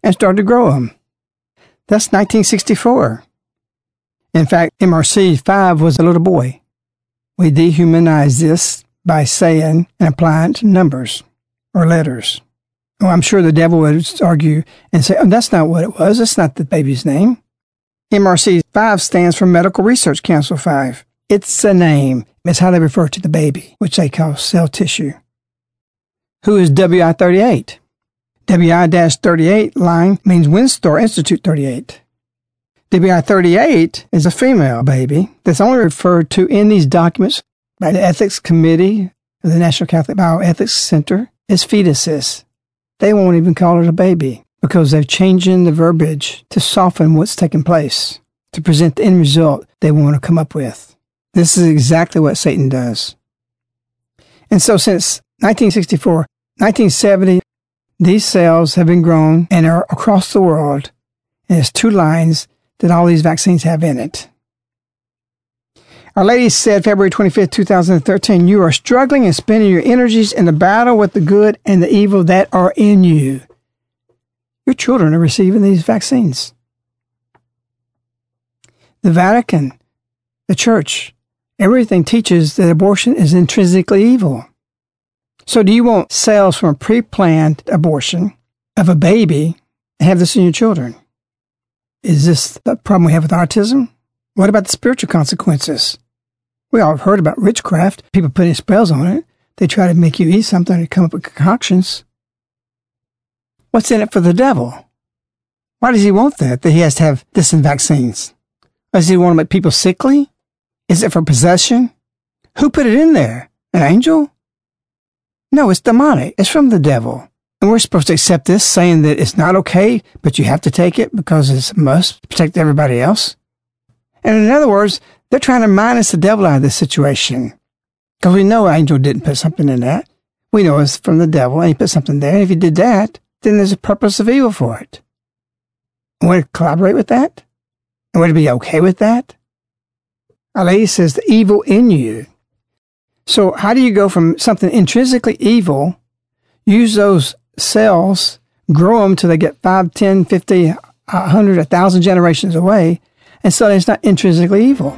and started to grow them. That's 1964. In fact, MRC 5 was a little boy. We dehumanize this by saying and applying to numbers or letters. Well, I'm sure the devil would argue and say, oh, that's not what it was. That's not the baby's name. MRC 5 stands for Medical Research Council 5. It's a name. It's how they refer to the baby, which they call cell tissue. Who is WI 38? WI 38 line means Wistar Institute 38. WI 38 is a female baby that's only referred to in these documents by the Ethics Committee of the National Catholic Bioethics Center as fetuses. They won't even call it a baby because they've changed the verbiage to soften what's taking place, to present the end result they want to come up with. This is exactly what Satan does. And so since 1964, 1970, these cells have been grown and are across the world, and there's two lines that all these vaccines have in it. Our Lady said February 25th, 2013, You are struggling and spending your energies in the battle with the good and the evil that are in you. Your children are receiving these vaccines. The Vatican, the church, everything teaches that abortion is intrinsically evil. So, do you want cells from a pre planned abortion of a baby and have this in your children? Is this the problem we have with autism? What about the spiritual consequences? We all have heard about witchcraft, people putting spells on it. They try to make you eat something and come up with concoctions. What's in it for the devil? Why does he want that? That he has to have this in vaccines? Does he want to make people sickly? Is it for possession? Who put it in there? An angel? No, it's demonic. It's from the devil. And we're supposed to accept this, saying that it's not okay, but you have to take it because it's a must protect everybody else. And in other words, they're trying to minus the devil out of this situation. Because we know angel didn't put something in that. We know it's from the devil, and he put something there. And if he did that, then there's a purpose of evil for it. And we're to collaborate with that? And we're to be okay with that? Our Lady says the evil in you so, how do you go from something intrinsically evil, use those cells, grow them till they get 5, 10, 50, 100, 1,000 generations away, and suddenly it's not intrinsically evil?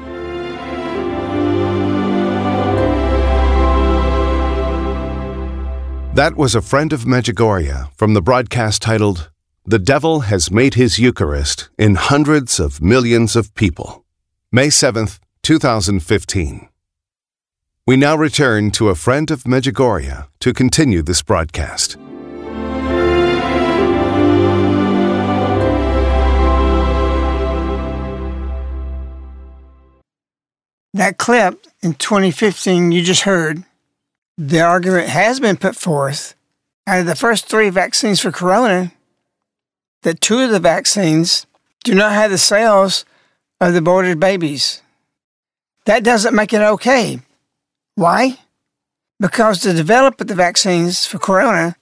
That was a friend of Medjugorje from the broadcast titled, The Devil Has Made His Eucharist in Hundreds of Millions of People, May 7th, 2015. We now return to a friend of Medjugorje to continue this broadcast.
That clip in 2015 you just heard, the argument has been put forth out of the first three vaccines for corona, that two of the vaccines do not have the cells of the aborted babies. That doesn't make it okay. Why? Because to develop the vaccines for corona,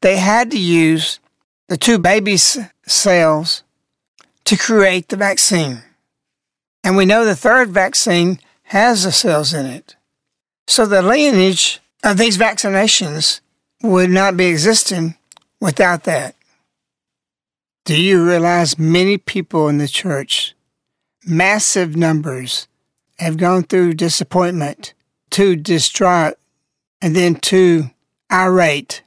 they had to use the two baby cells to create the vaccine. And we know the third vaccine has the cells in it. So the lineage of these vaccinations would not be existing without that. Do you realize many people in the church, massive numbers, have gone through disappointment too distraught, and then too irate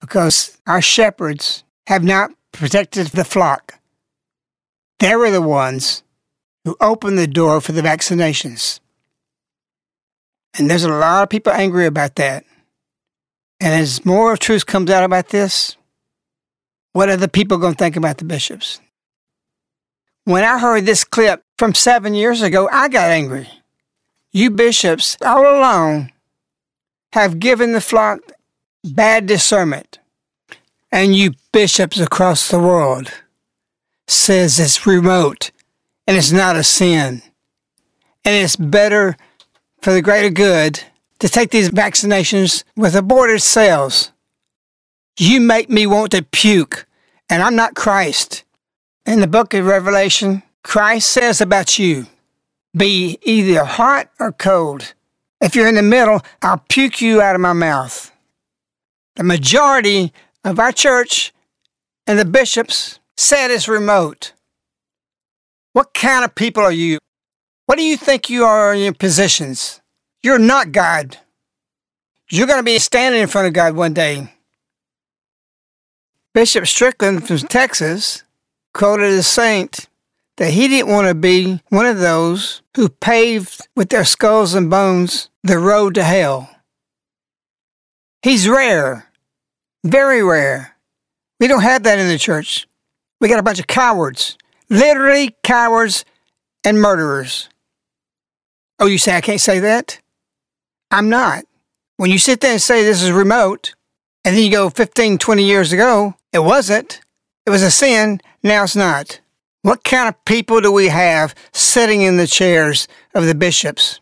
because our shepherds have not protected the flock. They were the ones who opened the door for the vaccinations. And there's a lot of people angry about that. And as more of truth comes out about this, what are the people going to think about the bishops? When I heard this clip from seven years ago, I got angry. You bishops, all along have given the flock bad discernment. And you bishops across the world says it's remote and it's not a sin. And it's better for the greater good to take these vaccinations with aborted cells. You make me want to puke, and I'm not Christ. In the book of Revelation, Christ says about you, be either hot or cold. If you're in the middle, I'll puke you out of my mouth. The majority of our church and the bishops said it's remote. What kind of people are you? What do you think you are in your positions? You're not God. You're going to be standing in front of God one day. Bishop Strickland from Texas quoted a saint that he didn't want to be one of those who paved with their skulls and bones the road to hell. He's rare, very rare. We don't have that in the church. We got a bunch of cowards, literally cowards and murderers. Oh, you say I can't say that? I'm not. When you sit there and say this is remote, and then you go 15, 20 years ago, it wasn't. It was a sin, now it's not. What kind of people do we have sitting in the chairs of the bishops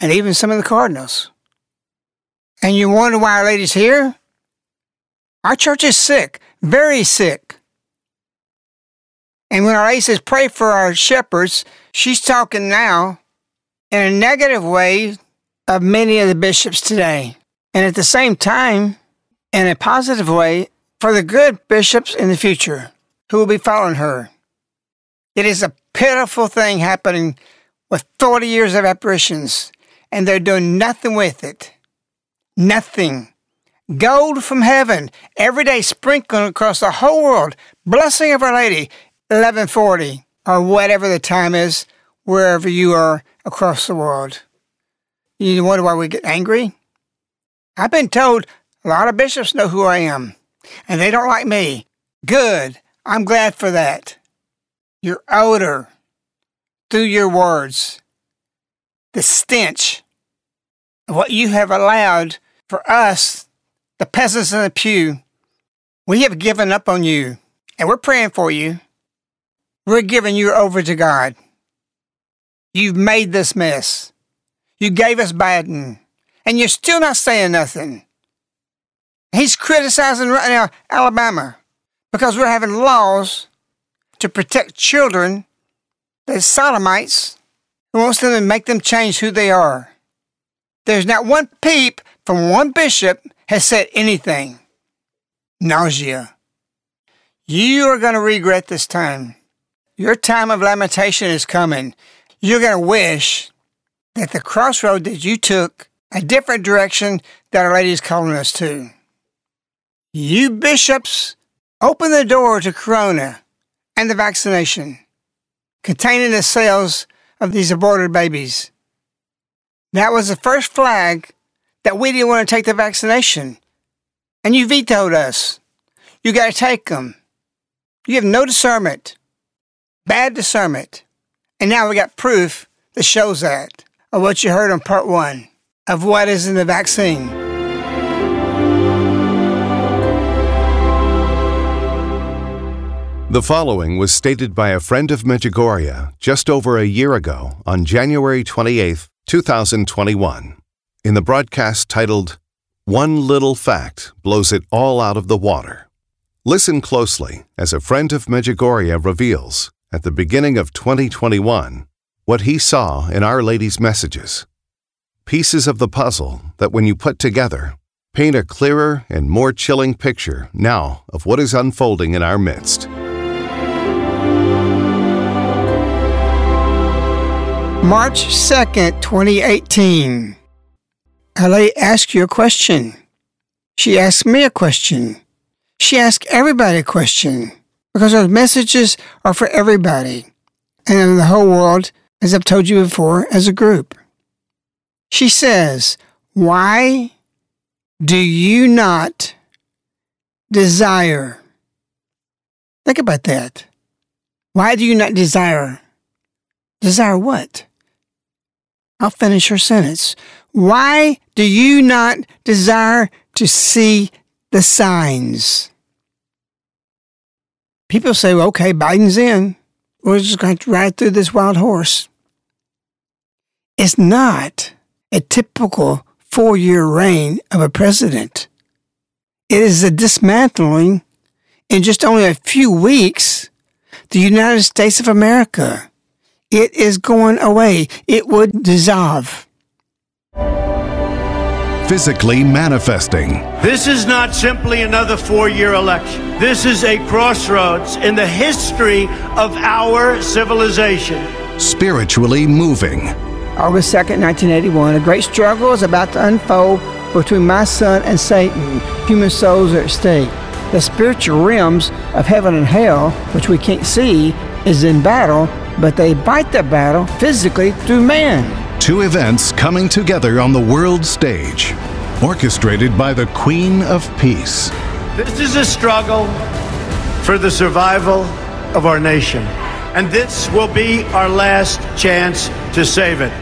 and even some of the cardinals? And you wonder why Our Lady's here? Our church is sick, very sick. And when Our Lady says, pray for our shepherds, she's talking now in a negative way of many of the bishops today. And at the same time, in a positive way, for the good bishops in the future who will be following her. It is a pitiful thing happening with 40 years of apparitions, and they're doing nothing with it. Nothing. Gold from heaven, every day sprinkling across the whole world. Blessing of Our Lady, 1140, or whatever the time is, wherever you are across the world. You wonder why we get angry? I've been told a lot of bishops know who I am, and they don't like me. Good. I'm glad for that. Your odor through your words, the stench of what you have allowed for us, the peasants in the pew, we have given up on you and we're praying for you. We're giving you over to God. You've made this mess. You gave us Biden, and you're still not saying nothing. He's criticizing right now Alabama because we're having laws to protect children that sodomites who wants them to make them change who they are. There's not one peep from one bishop has said anything. Nausea. You are going to regret this time. Your time of lamentation is coming. You're going to wish that the crossroad that you took a different direction that Our Lady is calling us to. You bishops Open the door to corona and the vaccination, containing the sales of these aborted babies. That was the first flag that we didn't want to take the vaccination. And you vetoed us. You got to take them. You have no discernment, bad discernment. And now we got proof that shows that of what you heard on part one of what is in the vaccine.
The following was stated by a friend of Medjugorje just over a year ago on January 28, 2021, in the broadcast titled One Little Fact Blows It All Out of the Water. Listen closely as a friend of Medjugorje reveals, at the beginning of 2021, what he saw in Our Lady's messages. Pieces of the puzzle that, when you put together, paint a clearer and more chilling picture now of what is unfolding in our midst.
March 2nd, 2018. Our Lady asked you a question. She asked me a question. She asked everybody a question because her messages are for everybody and in the whole world, as I've told you before, as a group. She says, Why do you not desire? Think about that. Why do you not desire? Desire what? I'll finish her sentence. Why do you not desire to see the signs? People say, well, okay, Biden's in. We're just going to ride through this wild horse. It's not a typical four year reign of a president. It is a dismantling in just only a few weeks the United States of America. It is going away. It would dissolve.
Physically manifesting.
This is not simply another four year election. This is a crossroads in the history of our civilization.
Spiritually moving.
August 2nd, 1981. A great struggle is about to unfold between my son and Satan. Human souls are at stake. The spiritual realms of heaven and hell, which we can't see, is in battle, but they fight the battle physically through man.
Two events coming together on the world stage, orchestrated by the Queen of Peace.
This is a struggle for the survival of our nation, and this will be our last chance to save it.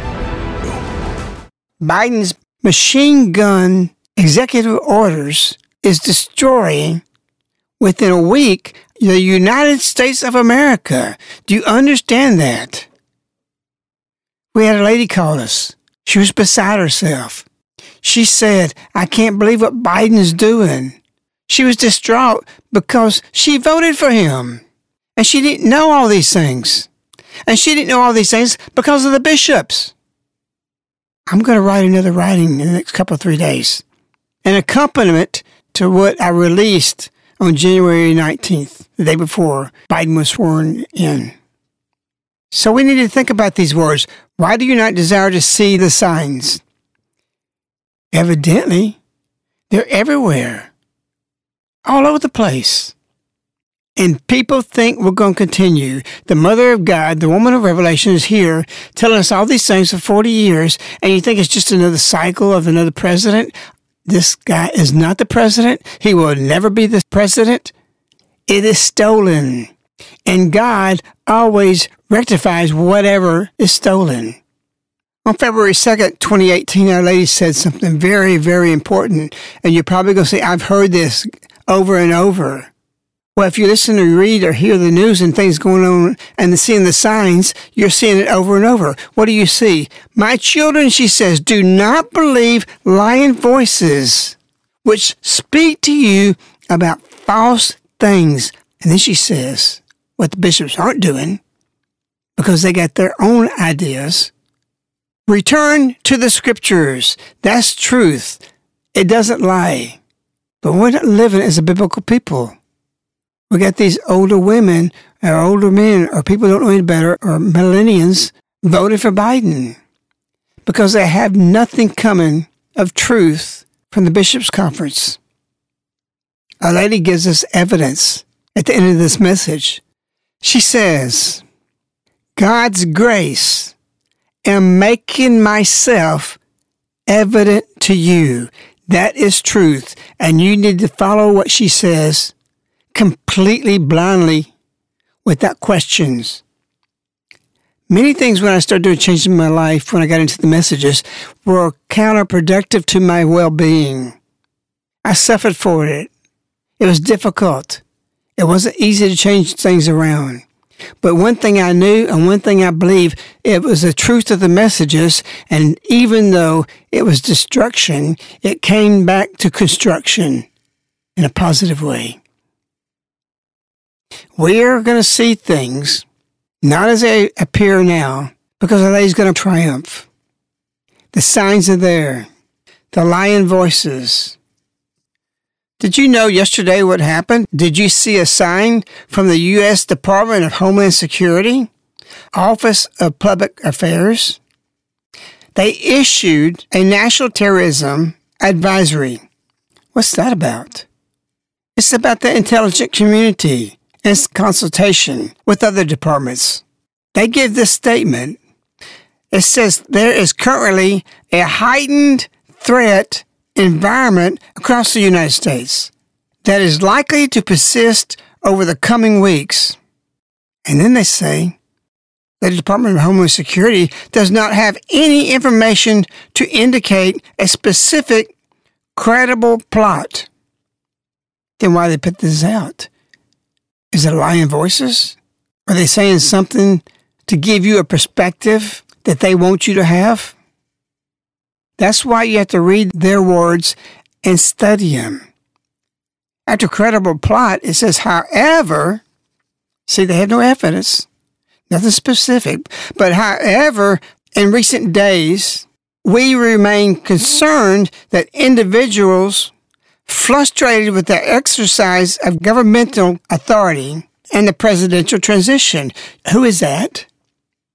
Biden's machine gun executive orders is destroying, within a week, the United States of America. Do you understand that? We had a lady call us. She was beside herself. She said, I can't believe what Biden's doing. She was distraught because she voted for him. And she didn't know all these things. And she didn't know all these things because of the bishops. I'm going to write another writing in the next couple of three days. An accompaniment to what I released on January 19th, the day before Biden was sworn in. So we need to think about these words. Why do you not desire to see the signs? Evidently, they're everywhere, all over the place. And people think we're going to continue. The Mother of God, the woman of Revelation, is here telling us all these things for 40 years, and you think it's just another cycle of another president? This guy is not the president. He will never be the president. It is stolen. And God always rectifies whatever is stolen. On February 2nd, 2018, Our Lady said something very, very important. And you're probably going to say, I've heard this over and over. Well, if you listen or read or hear the news and things going on and seeing the signs, you're seeing it over and over. What do you see? My children, she says, do not believe lying voices which speak to you about false things. And then she says, what the bishops aren't doing because they got their own ideas. Return to the scriptures. That's truth. It doesn't lie. But we're not living as a biblical people we got these older women or uh, older men or people who don't know any better or millennials voted for Biden because they have nothing coming of truth from the bishops' conference. Our lady gives us evidence at the end of this message. She says, God's grace am making myself evident to you. That is truth. And you need to follow what she says completely blindly without questions. Many things when I started doing changes in my life, when I got into the messages, were counterproductive to my well being. I suffered for it. It was difficult. It wasn't easy to change things around. But one thing I knew and one thing I believe, it was the truth of the messages. And even though it was destruction, it came back to construction in a positive way. We are going to see things not as they appear now, because the is going to triumph. The signs are there, the lion voices. Did you know yesterday what happened? Did you see a sign from the U.S. Department of Homeland Security, Office of Public Affairs? They issued a national terrorism advisory. What's that about? It's about the intelligent community in consultation with other departments. They give this statement. It says there is currently a heightened threat environment across the United States that is likely to persist over the coming weeks. And then they say the Department of Homeland Security does not have any information to indicate a specific credible plot. Then why they put this out? Is it lying voices? Are they saying something to give you a perspective that they want you to have? That's why you have to read their words and study them. After credible plot, it says, however, see, they have no evidence, nothing specific, but however, in recent days, we remain concerned that individuals frustrated with the exercise of governmental authority and the presidential transition. Who is that?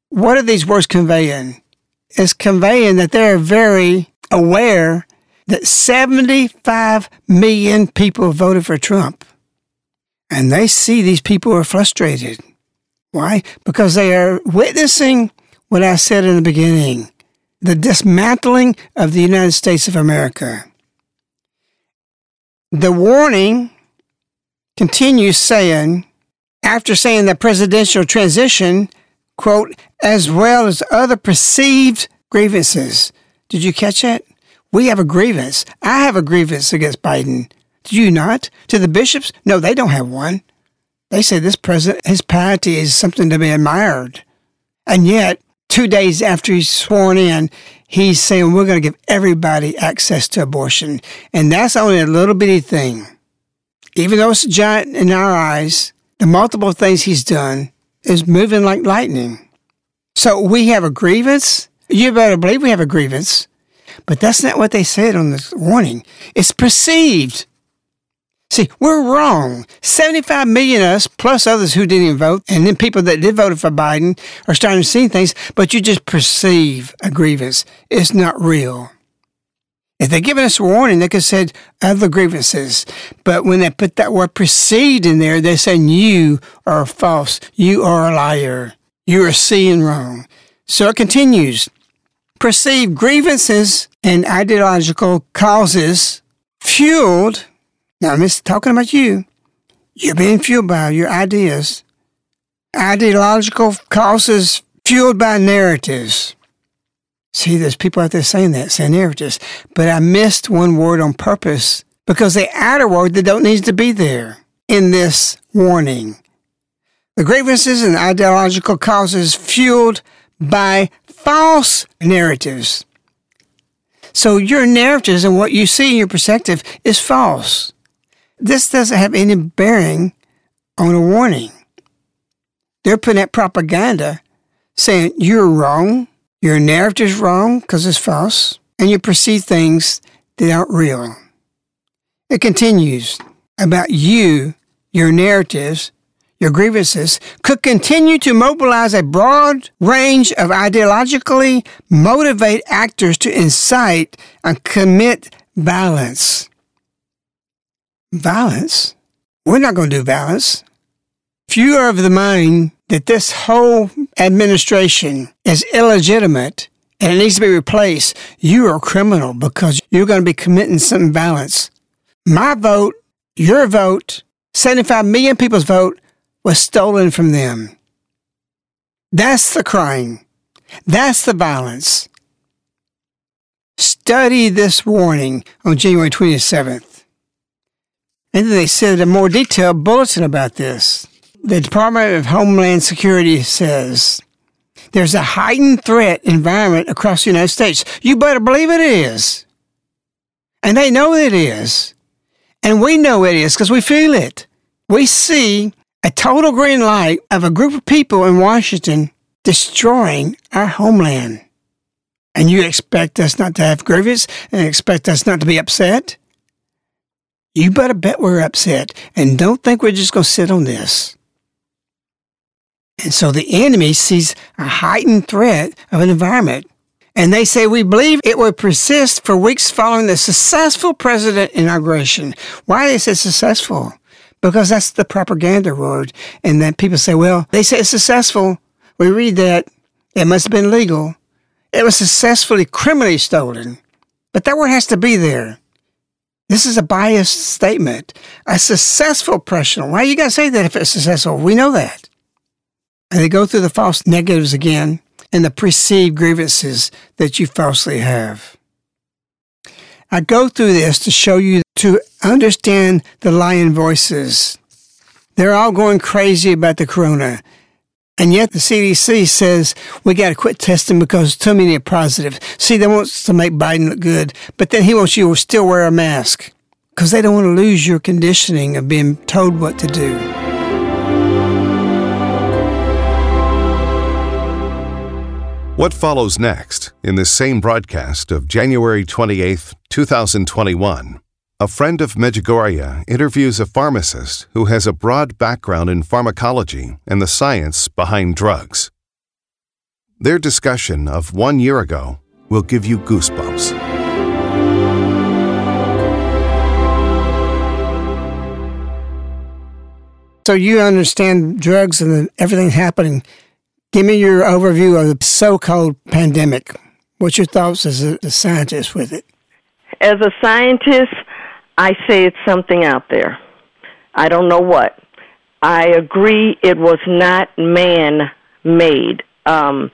What are these words conveying? It's conveying that they're very aware that 75 million people voted for Trump. And they see these people are frustrated. Why? Because they are witnessing what I said in the beginning the dismantling of the United States of America. The warning continues saying, after saying the presidential transition, quote, as well as other perceived grievances. Did you catch that? We have a grievance. I have a grievance against Biden. Do you not? To the bishops? No, they don't have one. They say this president, his piety is something to be admired. And yet, two days after he's sworn in, he's saying we're going to give everybody access to abortion. And that's only a little bitty thing. Even though it's a giant in our eyes, the multiple things he's done is moving like lightning. So we have a grievance. You better believe we have a grievance. But that's not what they said on this warning. It's perceived. See, we're wrong. 75 million of us, plus others who didn't vote, and then people that did vote for Biden are starting to see things, but you just perceive a grievance. It's not real. If they'd given us a warning, they could have said other grievances. But when they put that word perceived in there, they're saying you are false. You are a liar. You are seeing wrong. So it continues. Perceived grievances and ideological causes fueled now, I'm just talking about you. You're being fueled by your ideas. Ideological causes fueled by narratives. See, there's people out there saying that, saying narratives. But I missed one word on purpose because they add a word that don't need to be there in this warning. The grievances and ideological causes fueled by false narratives. So your narratives and what you see in your perspective is false this doesn't have any bearing on a warning. They're putting out propaganda saying you're wrong, your narrative's wrong because it's false, and you perceive things that aren't real. It continues about you, your narratives, your grievances could continue to mobilize a broad range of ideologically motivated actors to incite and commit violence violence. We're not going to do violence. If you are of the mind that this whole administration is illegitimate and it needs to be replaced, you are a criminal because you're going to be committing some violence. My vote, your vote, 75 million people's vote was stolen from them. That's the crime. That's the violence. Study this warning on January 27th. And then they sent a more detailed bulletin about this. The Department of Homeland Security says there's a heightened threat environment across the United States. You better believe it is. And they know it is. And we know it is because we feel it. We see a total green light of a group of people in Washington destroying our homeland. And you expect us not to have grievances and expect us not to be upset? You better bet we're upset and don't think we're just going to sit on this. And so the enemy sees a heightened threat of an environment. And they say, we believe it will persist for weeks following the successful president inauguration. Why is it successful? Because that's the propaganda word. And then people say, well, they say it's successful. We read that. It must have been legal. It was successfully criminally stolen. But that word has to be there. This is a biased statement. A successful professional. Why are you going to say that if it's successful? We know that. And they go through the false negatives again and the perceived grievances that you falsely have. I go through this to show you to understand the lion voices. They're all going crazy about the corona. And yet the CDC says we got to quit testing because too many are positive. See, they want to make Biden look good, but then he wants you to still wear a mask because they don't want to lose your conditioning of being told what to do.
What follows next in this same broadcast of January 28, 2021? A friend of Medjugorje interviews a pharmacist who has a broad background in pharmacology and the science behind drugs. Their discussion of one year ago will give you goosebumps.
So you understand drugs and everything happening. Give me your overview of the so-called pandemic. What's your thoughts as a, a scientist with it?
As a scientist, I say it's something out there. I don't know what. I agree it was not man made. Um,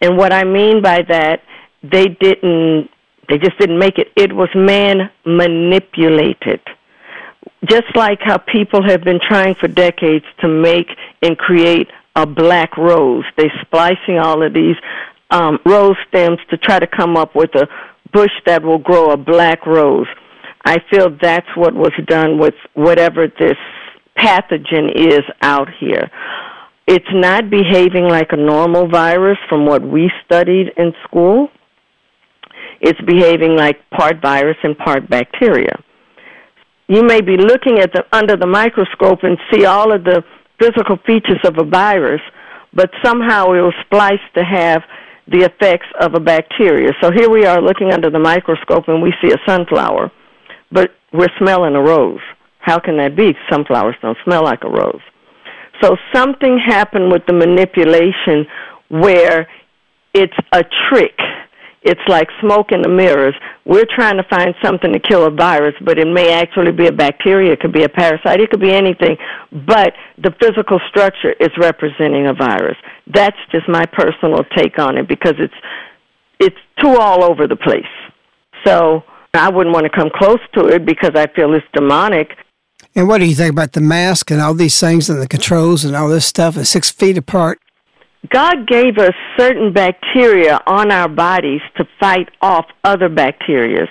and what I mean by that, they didn't, they just didn't make it. It was man manipulated. Just like how people have been trying for decades to make and create a black rose. They're splicing all of these um, rose stems to try to come up with a bush that will grow a black rose. I feel that's what was done with whatever this pathogen is out here. It's not behaving like a normal virus from what we studied in school. It's behaving like part virus and part bacteria. You may be looking at the under the microscope and see all of the physical features of a virus, but somehow it was spliced to have the effects of a bacteria. So here we are looking under the microscope and we see a sunflower but we're smelling a rose. How can that be? Sunflowers don't smell like a rose. So something happened with the manipulation where it's a trick. It's like smoke in the mirrors. We're trying to find something to kill a virus, but it may actually be a bacteria, it could be a parasite, it could be anything. But the physical structure is representing a virus. That's just my personal take on it because it's it's too all over the place. So I wouldn't want to come close to it because I feel it's demonic.
And what do you think about the mask and all these things and the controls and all this stuff and six feet apart?
God gave us certain bacteria on our bodies to fight off other bacteria.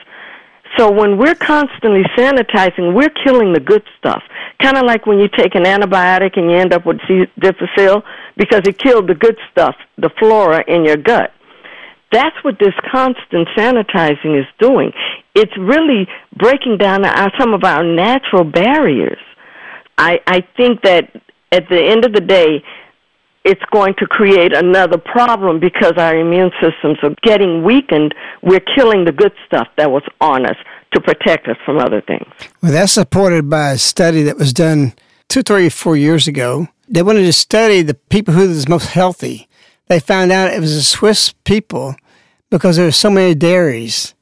So when we're constantly sanitizing, we're killing the good stuff. Kind of like when you take an antibiotic and you end up with C. difficile because it killed the good stuff, the flora in your gut. That's what this constant sanitizing is doing it's really breaking down our, some of our natural barriers. I, I think that at the end of the day, it's going to create another problem because our immune systems are getting weakened. We're killing the good stuff that was on us to protect us from other things.
Well, that's supported by a study that was done two, three, four years ago. They wanted to study the people who was most healthy. They found out it was the Swiss people because there were so many dairies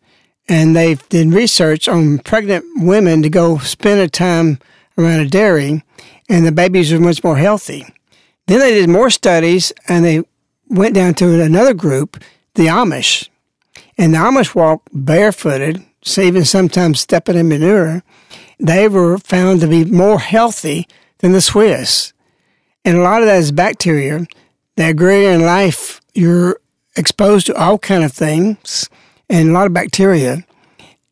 and they did research on pregnant women to go spend a time around a dairy, and the babies were much more healthy. Then they did more studies, and they went down to another group, the Amish, and the Amish walk barefooted, even sometimes stepping in manure. They were found to be more healthy than the Swiss, and a lot of that is bacteria. The agrarian life, you're exposed to all kind of things and a lot of bacteria.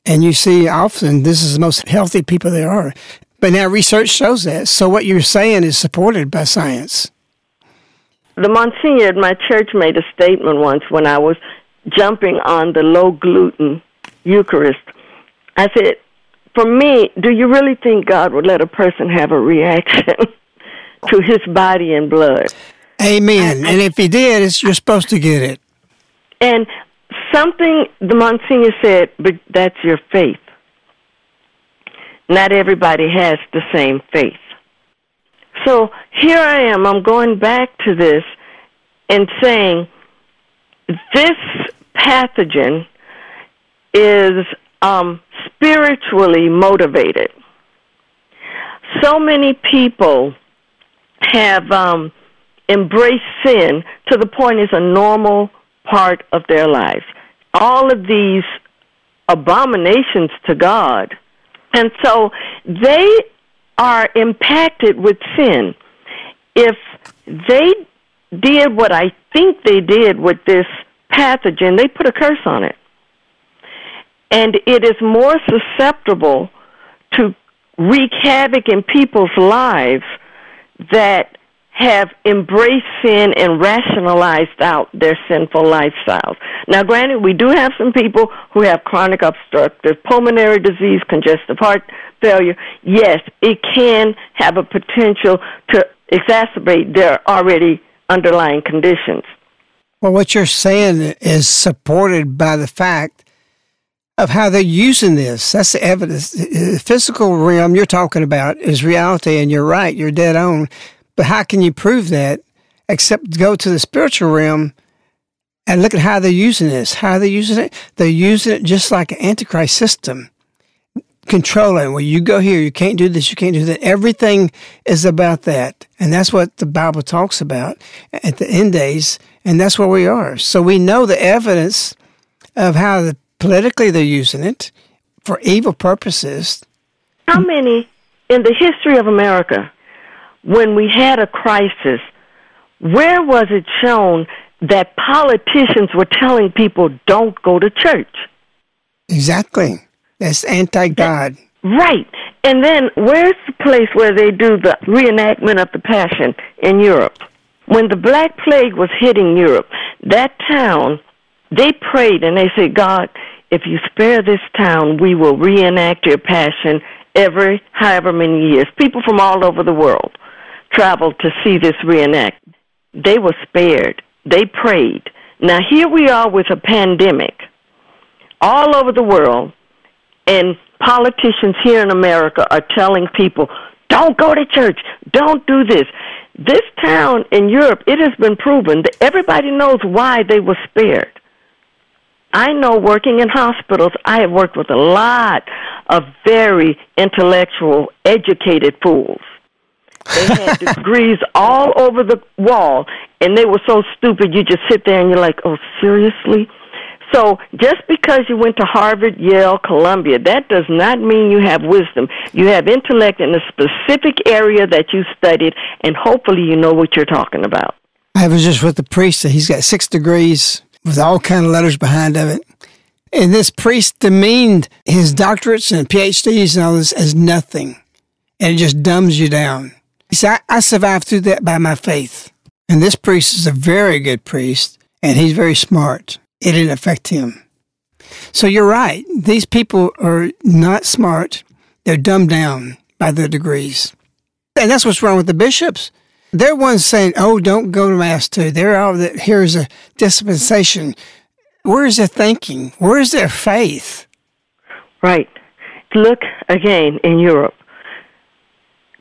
And you see often this is the most healthy people there are. But now research shows that. So what you're saying is supported by science.
The Monsignor at my church made a statement once when I was jumping on the low gluten Eucharist. I said, For me, do you really think God would let a person have a reaction to his body and blood?
Amen. and if he did, you're supposed to get it.
And something the Monsignor said, but that's your faith. Not everybody has the same faith. So here I am, I'm going back to this and saying this pathogen is um, spiritually motivated. So many people have um, embraced sin to the point it's a normal part of their lives all of these abominations to God. And so they are impacted with sin. If they did what I think they did with this pathogen, they put a curse on it. And it is more susceptible to wreak havoc in people's lives that have embraced sin and rationalized out their sinful lifestyles. Now, granted, we do have some people who have chronic obstructive pulmonary disease, congestive heart failure. Yes, it can have a potential to exacerbate their already underlying conditions.
Well, what you're saying is supported by the fact of how they're using this. That's the evidence. The physical realm you're talking about is reality, and you're right. You're dead on. But how can you prove that except go to the spiritual realm and look at how they're using this? How they're using it? They're using it just like an antichrist system, controlling. Well, you go here, you can't do this, you can't do that. Everything is about that, and that's what the Bible talks about at the end days, and that's where we are. So we know the evidence of how the, politically they're using it for evil purposes.
How many in the history of America when we had a crisis, where was it shown that politicians were telling people don't go to church?
Exactly. That's anti God.
Right. And then where's the place where they do the reenactment of the Passion in Europe? When the Black Plague was hitting Europe, that town, they prayed and they said, God, if you spare this town, we will reenact your Passion every however many years. People from all over the world traveled to see this reenact. They were spared. They prayed. Now here we are with a pandemic all over the world, and politicians here in America are telling people, don't go to church, don't do this. This town in Europe, it has been proven that everybody knows why they were spared. I know working in hospitals, I have worked with a lot of very intellectual, educated fools they had degrees all over the wall, and they were so stupid. You just sit there and you're like, "Oh, seriously." So just because you went to Harvard, Yale, Columbia, that does not mean you have wisdom. You have intellect in a specific area that you studied, and hopefully you know what you're talking about.
I was just with the priest. He's got six degrees with all kind of letters behind of it. And this priest demeaned his doctorates and PhDs and all this as nothing. And it just dumbs you down. He said, I survived through that by my faith. And this priest is a very good priest, and he's very smart. It didn't affect him. So you're right. These people are not smart. They're dumbed down by their degrees. And that's what's wrong with the bishops. They're ones saying, oh, don't go to Mass too. They're all that here's a dispensation. Where is their thinking? Where is their faith?
Right. Look again in Europe.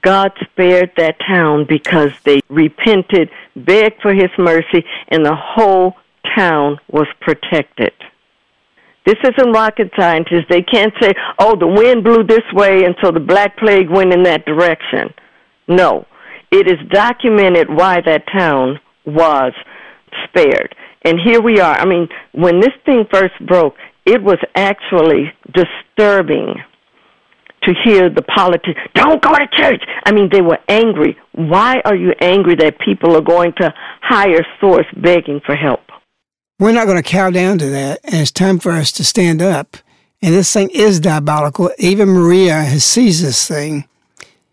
God spared that town because they repented, begged for his mercy, and the whole town was protected. This isn't rocket scientists. They can't say, oh, the wind blew this way, and so the Black Plague went in that direction. No. It is documented why that town was spared. And here we are. I mean, when this thing first broke, it was actually disturbing to hear the politics. Don't go to church. I mean, they were angry. Why are you angry that people are going to higher source begging for help?
We're not going to cow down to that, and it's time for us to stand up. And this thing is diabolical. Even Maria has seen this thing.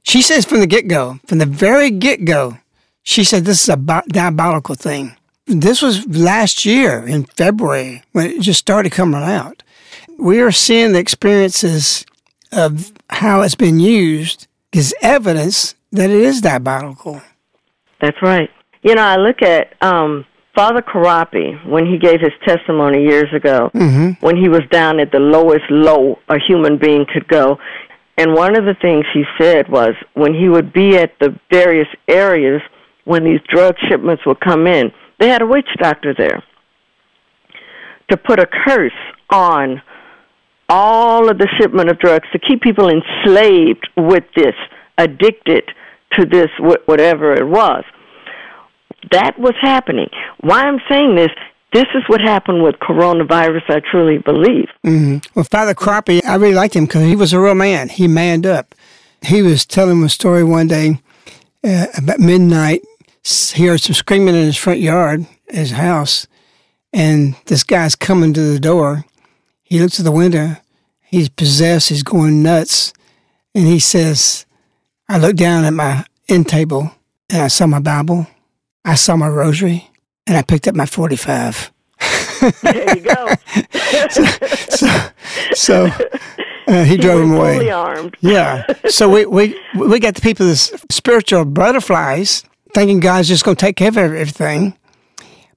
She says from the get go, from the very get go, she said this is a diabolical thing. This was last year in February when it just started coming out. We are seeing the experiences of how it's been used is evidence that it is diabolical.
That's right. You know, I look at um, Father Corapi when he gave his testimony years ago, mm-hmm. when he was down at the lowest low a human being could go. And one of the things he said was when he would be at the various areas when these drug shipments would come in, they had a witch doctor there to put a curse on all of the shipment of drugs to keep people enslaved with this, addicted to this, whatever it was. That was happening. Why I'm saying this, this is what happened with coronavirus, I truly believe.
Mm-hmm. Well, Father Corapi, I really liked him because he was a real man. He manned up. He was telling a story one day uh, about midnight. He heard some screaming in his front yard, his house, and this guy's coming to the door he looks at the window. He's possessed. He's going nuts. And he says, I looked down at my end table and I saw my Bible. I saw my rosary and I picked up my 45.
there you go. so,
so, so uh, he, he drove him away.
armed.
yeah. So we, we, we got the people, the spiritual butterflies, thinking God's just going to take care of everything.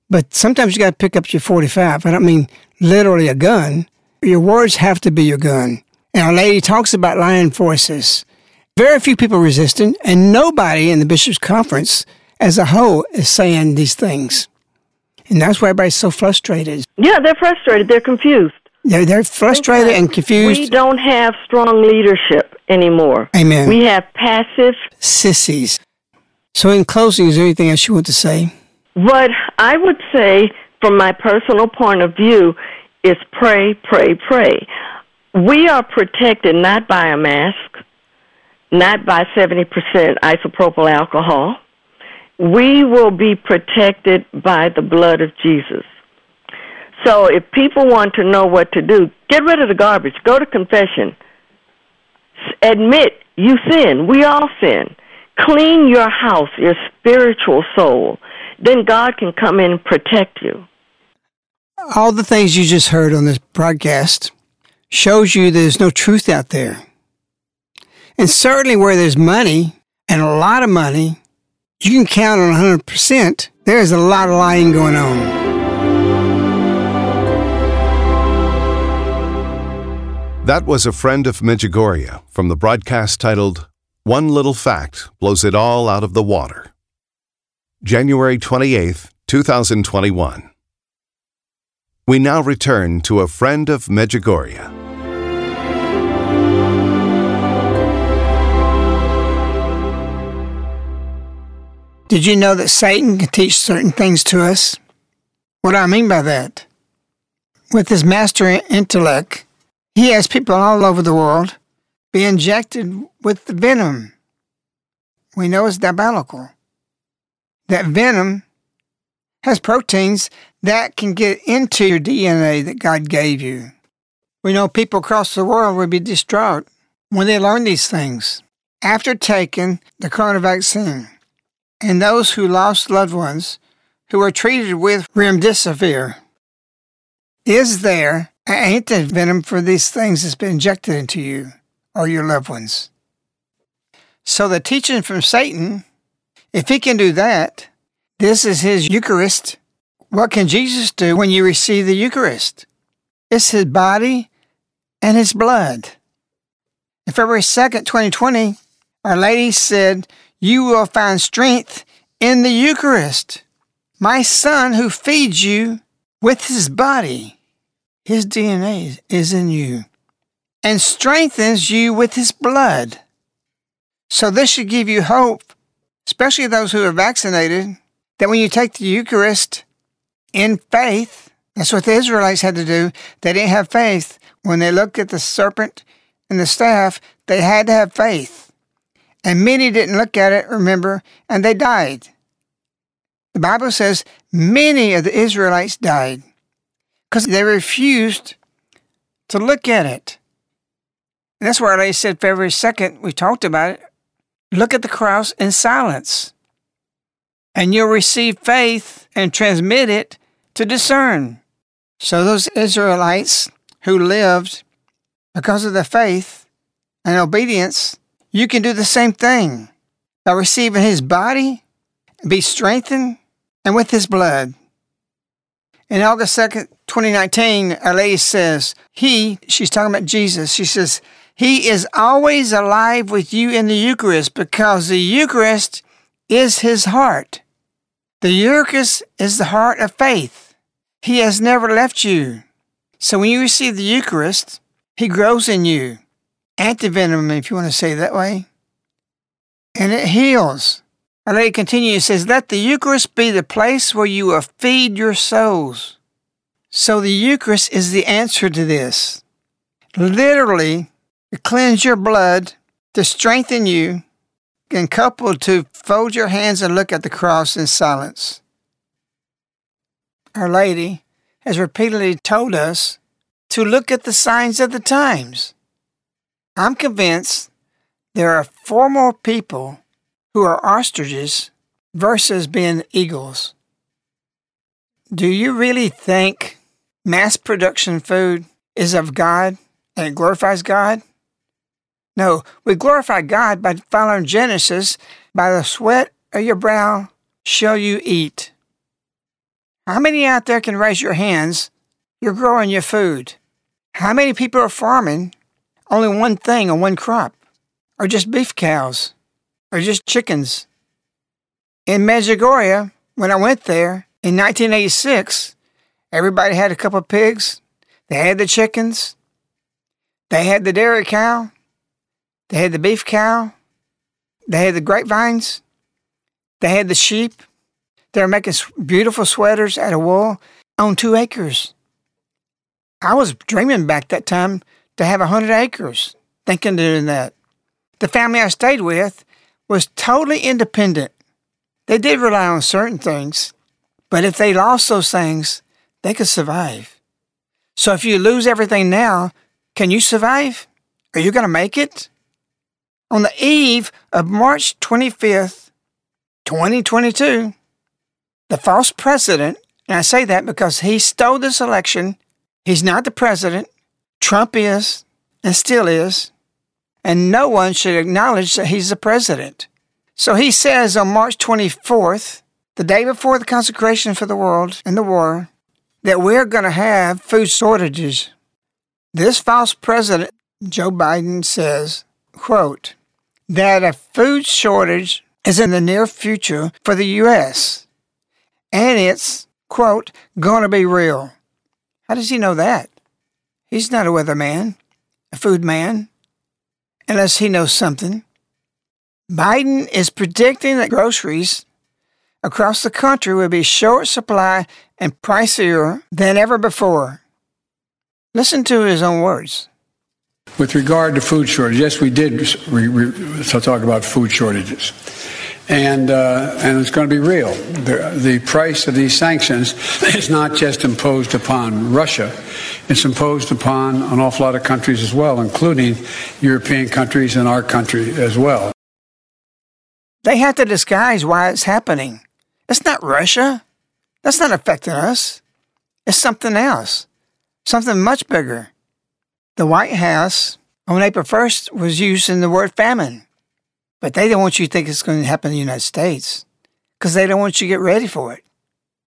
But sometimes you got to pick up your 45. I don't mean literally a gun, your words have to be your gun. And Our Lady talks about lion forces. Very few people resisting, and nobody in the bishops' conference as a whole is saying these things. And that's why everybody's so frustrated.
Yeah, they're frustrated. They're confused.
They're, they're frustrated and confused. We
don't have strong leadership anymore.
Amen.
We have passive
sissies. So, in closing, is there anything else you want to say?
What I would say, from my personal point of view, is pray, pray, pray. We are protected not by a mask, not by 70% isopropyl alcohol. We will be protected by the blood of Jesus. So if people want to know what to do, get rid of the garbage. Go to confession. Admit you sin. We all sin. Clean your house, your spiritual soul. Then God can come in and protect you
all the things you just heard on this broadcast shows you there's no truth out there. And certainly where there's money and a lot of money, you can count on 100%, there is a lot of lying going on.
That was a friend of Medjugorje from the broadcast titled One Little Fact Blows It All Out of the Water. January 28, 2021. We now return to a friend of Medjugorje.
Did you know that Satan can teach certain things to us? What do I mean by that? With his master intellect, he has people all over the world be injected with the venom. We know it's diabolical. That venom has proteins that can get into your DNA that God gave you. We know people across the world would be distraught when they learn these things after taking the corona vaccine. And those who lost loved ones who were treated with remdesivir. Is there an antivenom for these things that's been injected into you or your loved ones? So the teaching from Satan, if he can do that, this is his Eucharist. What can Jesus do when you receive the Eucharist? It's his body and his blood. In February 2nd, 2020, Our Lady said, You will find strength in the Eucharist. My son who feeds you with his body, his DNA is in you, and strengthens you with his blood. So, this should give you hope, especially those who are vaccinated that when you take the Eucharist in faith, that's what the Israelites had to do. They didn't have faith. When they looked at the serpent and the staff, they had to have faith. And many didn't look at it, remember, and they died. The Bible says many of the Israelites died because they refused to look at it. And that's why I said February 2nd, we talked about it. Look at the cross in silence and you'll receive faith and transmit it to discern. So those Israelites who lived because of their faith and obedience, you can do the same thing by receiving his body, be strengthened, and with his blood. In August 2nd, 2019, Our Lady says, He, she's talking about Jesus, she says, He is always alive with you in the Eucharist because the Eucharist is his heart. The Eucharist is the heart of faith. He has never left you. So when you receive the Eucharist, He grows in you. Antivenom, if you want to say that way. And it heals. And then he continues, says, Let the Eucharist be the place where you will feed your souls. So the Eucharist is the answer to this. Literally, to cleanse your blood, to strengthen you, been coupled to fold your hands and look at the cross in silence. Our Lady has repeatedly told us to look at the signs of the times. I'm convinced there are four more people who are ostriches versus being eagles. Do you really think mass production food is of God and it glorifies God? No, we glorify God by following Genesis. By the sweat of your brow shall you eat. How many out there can raise your hands? You're growing your food. How many people are farming only one thing or one crop? Or just beef cows? Or just chickens? In Medjugorje, when I went there in 1986, everybody had a couple of pigs. They had the chickens. They had the dairy cow. They had the beef cow. They had the grapevines. They had the sheep. They were making beautiful sweaters out of wool on two acres. I was dreaming back that time to have a 100 acres, thinking doing that. The family I stayed with was totally independent. They did rely on certain things, but if they lost those things, they could survive. So if you lose everything now, can you survive? Are you going to make it? On the eve of March 25th, 2022, the false president, and I say that because he stole this election, he's not the president, Trump is and still is, and no one should acknowledge that he's the president. So he says on March 24th, the day before the consecration for the world and the war, that we're going to have food shortages. This false president, Joe Biden, says quote, that a food shortage is in the near future for the U.S. and it's, quote, going to be real. How does he know that? He's not a weatherman, a food man, unless he knows something. Biden is predicting that groceries across the country will be short supply and pricier than ever before. Listen to his own words.
With regard to food shortage, yes, we did re- re- so talk about food shortages. And, uh, and it's going to be real. The, the price of these sanctions is not just imposed upon Russia, it's imposed upon an awful lot of countries as well, including European countries and our country as well.
They have to disguise why it's happening. It's not Russia. That's not affecting us. It's something else, something much bigger. The White House on April 1st was using the word famine, but they don't want you to think it's going to happen in the United States because they don't want you to get ready for it.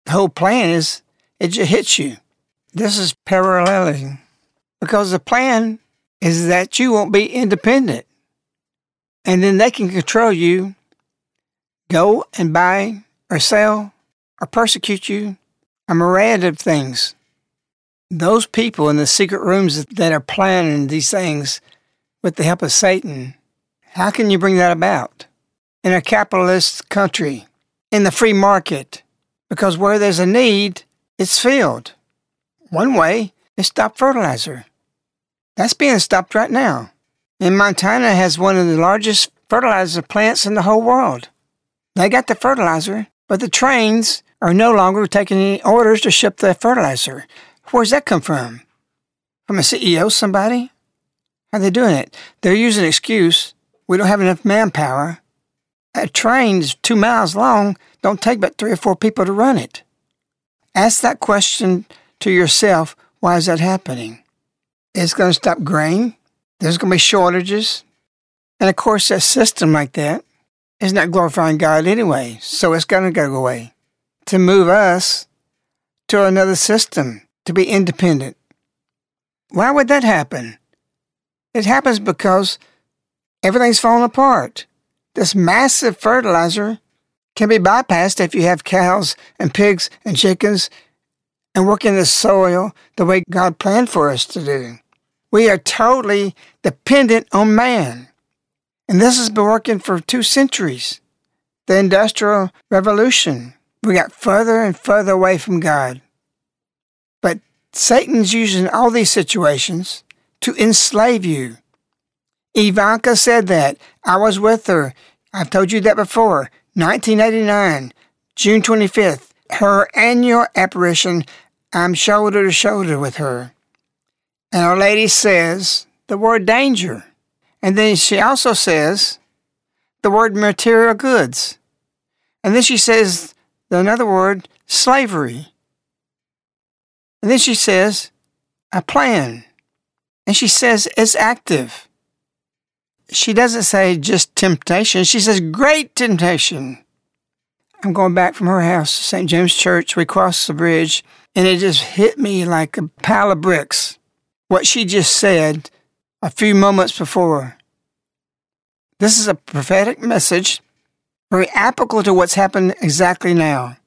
The whole plan is it just hits you. This is paralleling because the plan is that you won't be independent and then they can control you, go and buy or sell or persecute you, a myriad of things those people in the secret rooms that are planning these things with the help of Satan, how can you bring that about in a capitalist country, in the free market? Because where there's a need, it's filled. One way is stop fertilizer. That's being stopped right now. And Montana has one of the largest fertilizer plants in the whole world. They got the fertilizer, but the trains are no longer taking any orders to ship the fertilizer. Where's that come from? From a CEO, somebody? How are they doing it? They're using an excuse. We don't have enough manpower. A train's two miles long. Don't take but three or four people to run it. Ask that question to yourself. Why is that happening? It's going to stop grain. There's going to be shortages. And of course, a system like that is not glorifying God anyway. So it's going to go away. To move us to another system to be independent. Why would that happen? It happens because everything's falling apart. This massive fertilizer can be bypassed if you have cows and pigs and chickens and work in the soil the way God planned for us to do. We are totally dependent on man. And this has been working for two centuries. The Industrial Revolution. We got further and further away from God. Satan's using all these situations to enslave you. Ivanka said that. I was with her. I've told you that before. 1989, June 25th, her annual apparition. I'm shoulder to shoulder with her. And Our Lady says the word danger. And then she also says the word material goods. And then she says another word, slavery. And then she says, I plan. And she says, it's active. She doesn't say just temptation. She says, great temptation. I'm going back from her house to St. James Church. We crossed the bridge, and it just hit me like a pile of bricks. What she just said a few moments before. This is a prophetic message, very applicable to what's happened exactly now.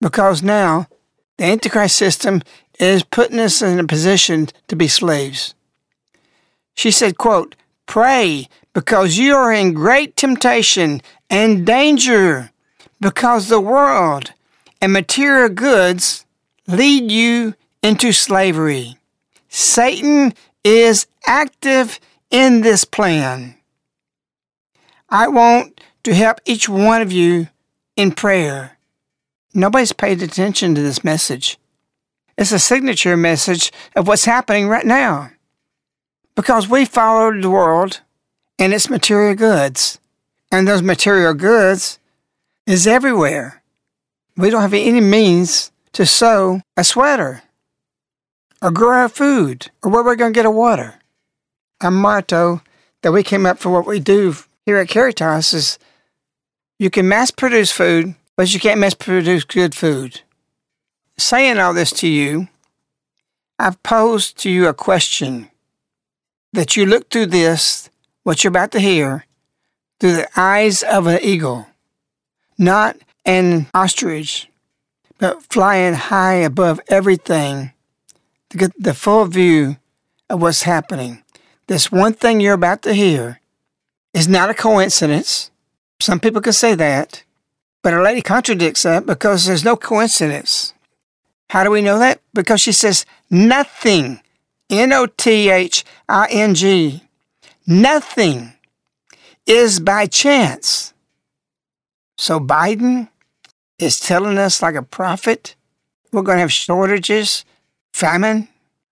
Because now the Antichrist system is putting us in a position to be slaves. She said, quote, Pray because you are in great temptation and danger because the world and material goods lead you into slavery. Satan is active in this plan. I want to help each one of you in prayer Nobody's paid attention to this message. It's a signature message of what's happening right now. Because we followed the world and its material goods. And those material goods is everywhere. We don't have any means to sew a sweater or grow our food or where we're going to get our water. Our motto that we came up for what we do here at Caritas is you can mass produce food but you can't misproduce good food. Saying all this to you, I've posed to you a question that you look through this, what you're about to hear, through the eyes of an eagle, not an ostrich, but flying high above everything to get the full view of what's happening. This one thing you're about to hear is not a coincidence. Some people can say that. But Our Lady contradicts that because there's no coincidence. How do we know that? Because she says nothing. N O T H I N G. Nothing is by chance. So Biden is telling us like a prophet we're going to have shortages, famine.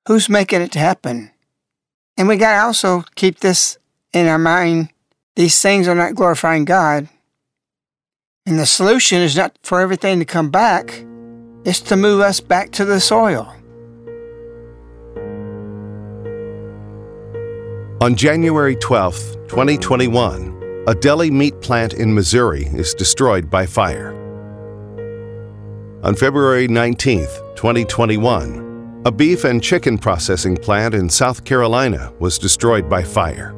Who's making it happen? And we got to also keep this in our mind. These things are not glorifying God. And the solution is not for everything to come back, it's to move us back to the soil.
On January twelfth, 2021, a deli meat plant in Missouri is destroyed by fire. On February nineteenth, 2021, a beef and chicken processing plant in South Carolina was destroyed by fire.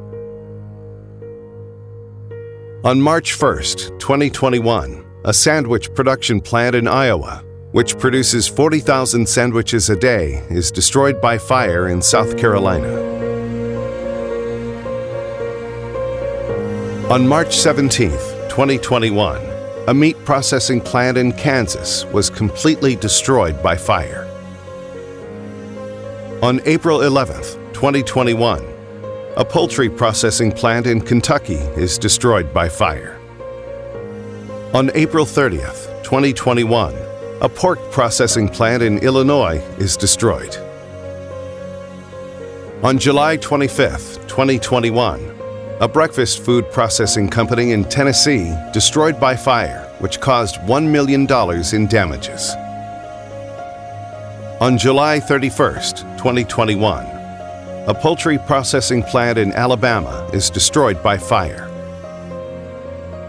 On March 1, 2021, a sandwich production plant in Iowa, which produces 40,000 sandwiches a day, is destroyed by fire in South Carolina. On March 17, 2021, a meat processing plant in Kansas was completely destroyed by fire. On April 11, 2021, a poultry processing plant in Kentucky is destroyed by fire. On April 30th, 2021, a pork processing plant in Illinois is destroyed. On July 25th, 2021, a breakfast food processing company in Tennessee destroyed by fire, which caused $1 million in damages. On July 31st, 2021, a poultry processing plant in Alabama is destroyed by fire.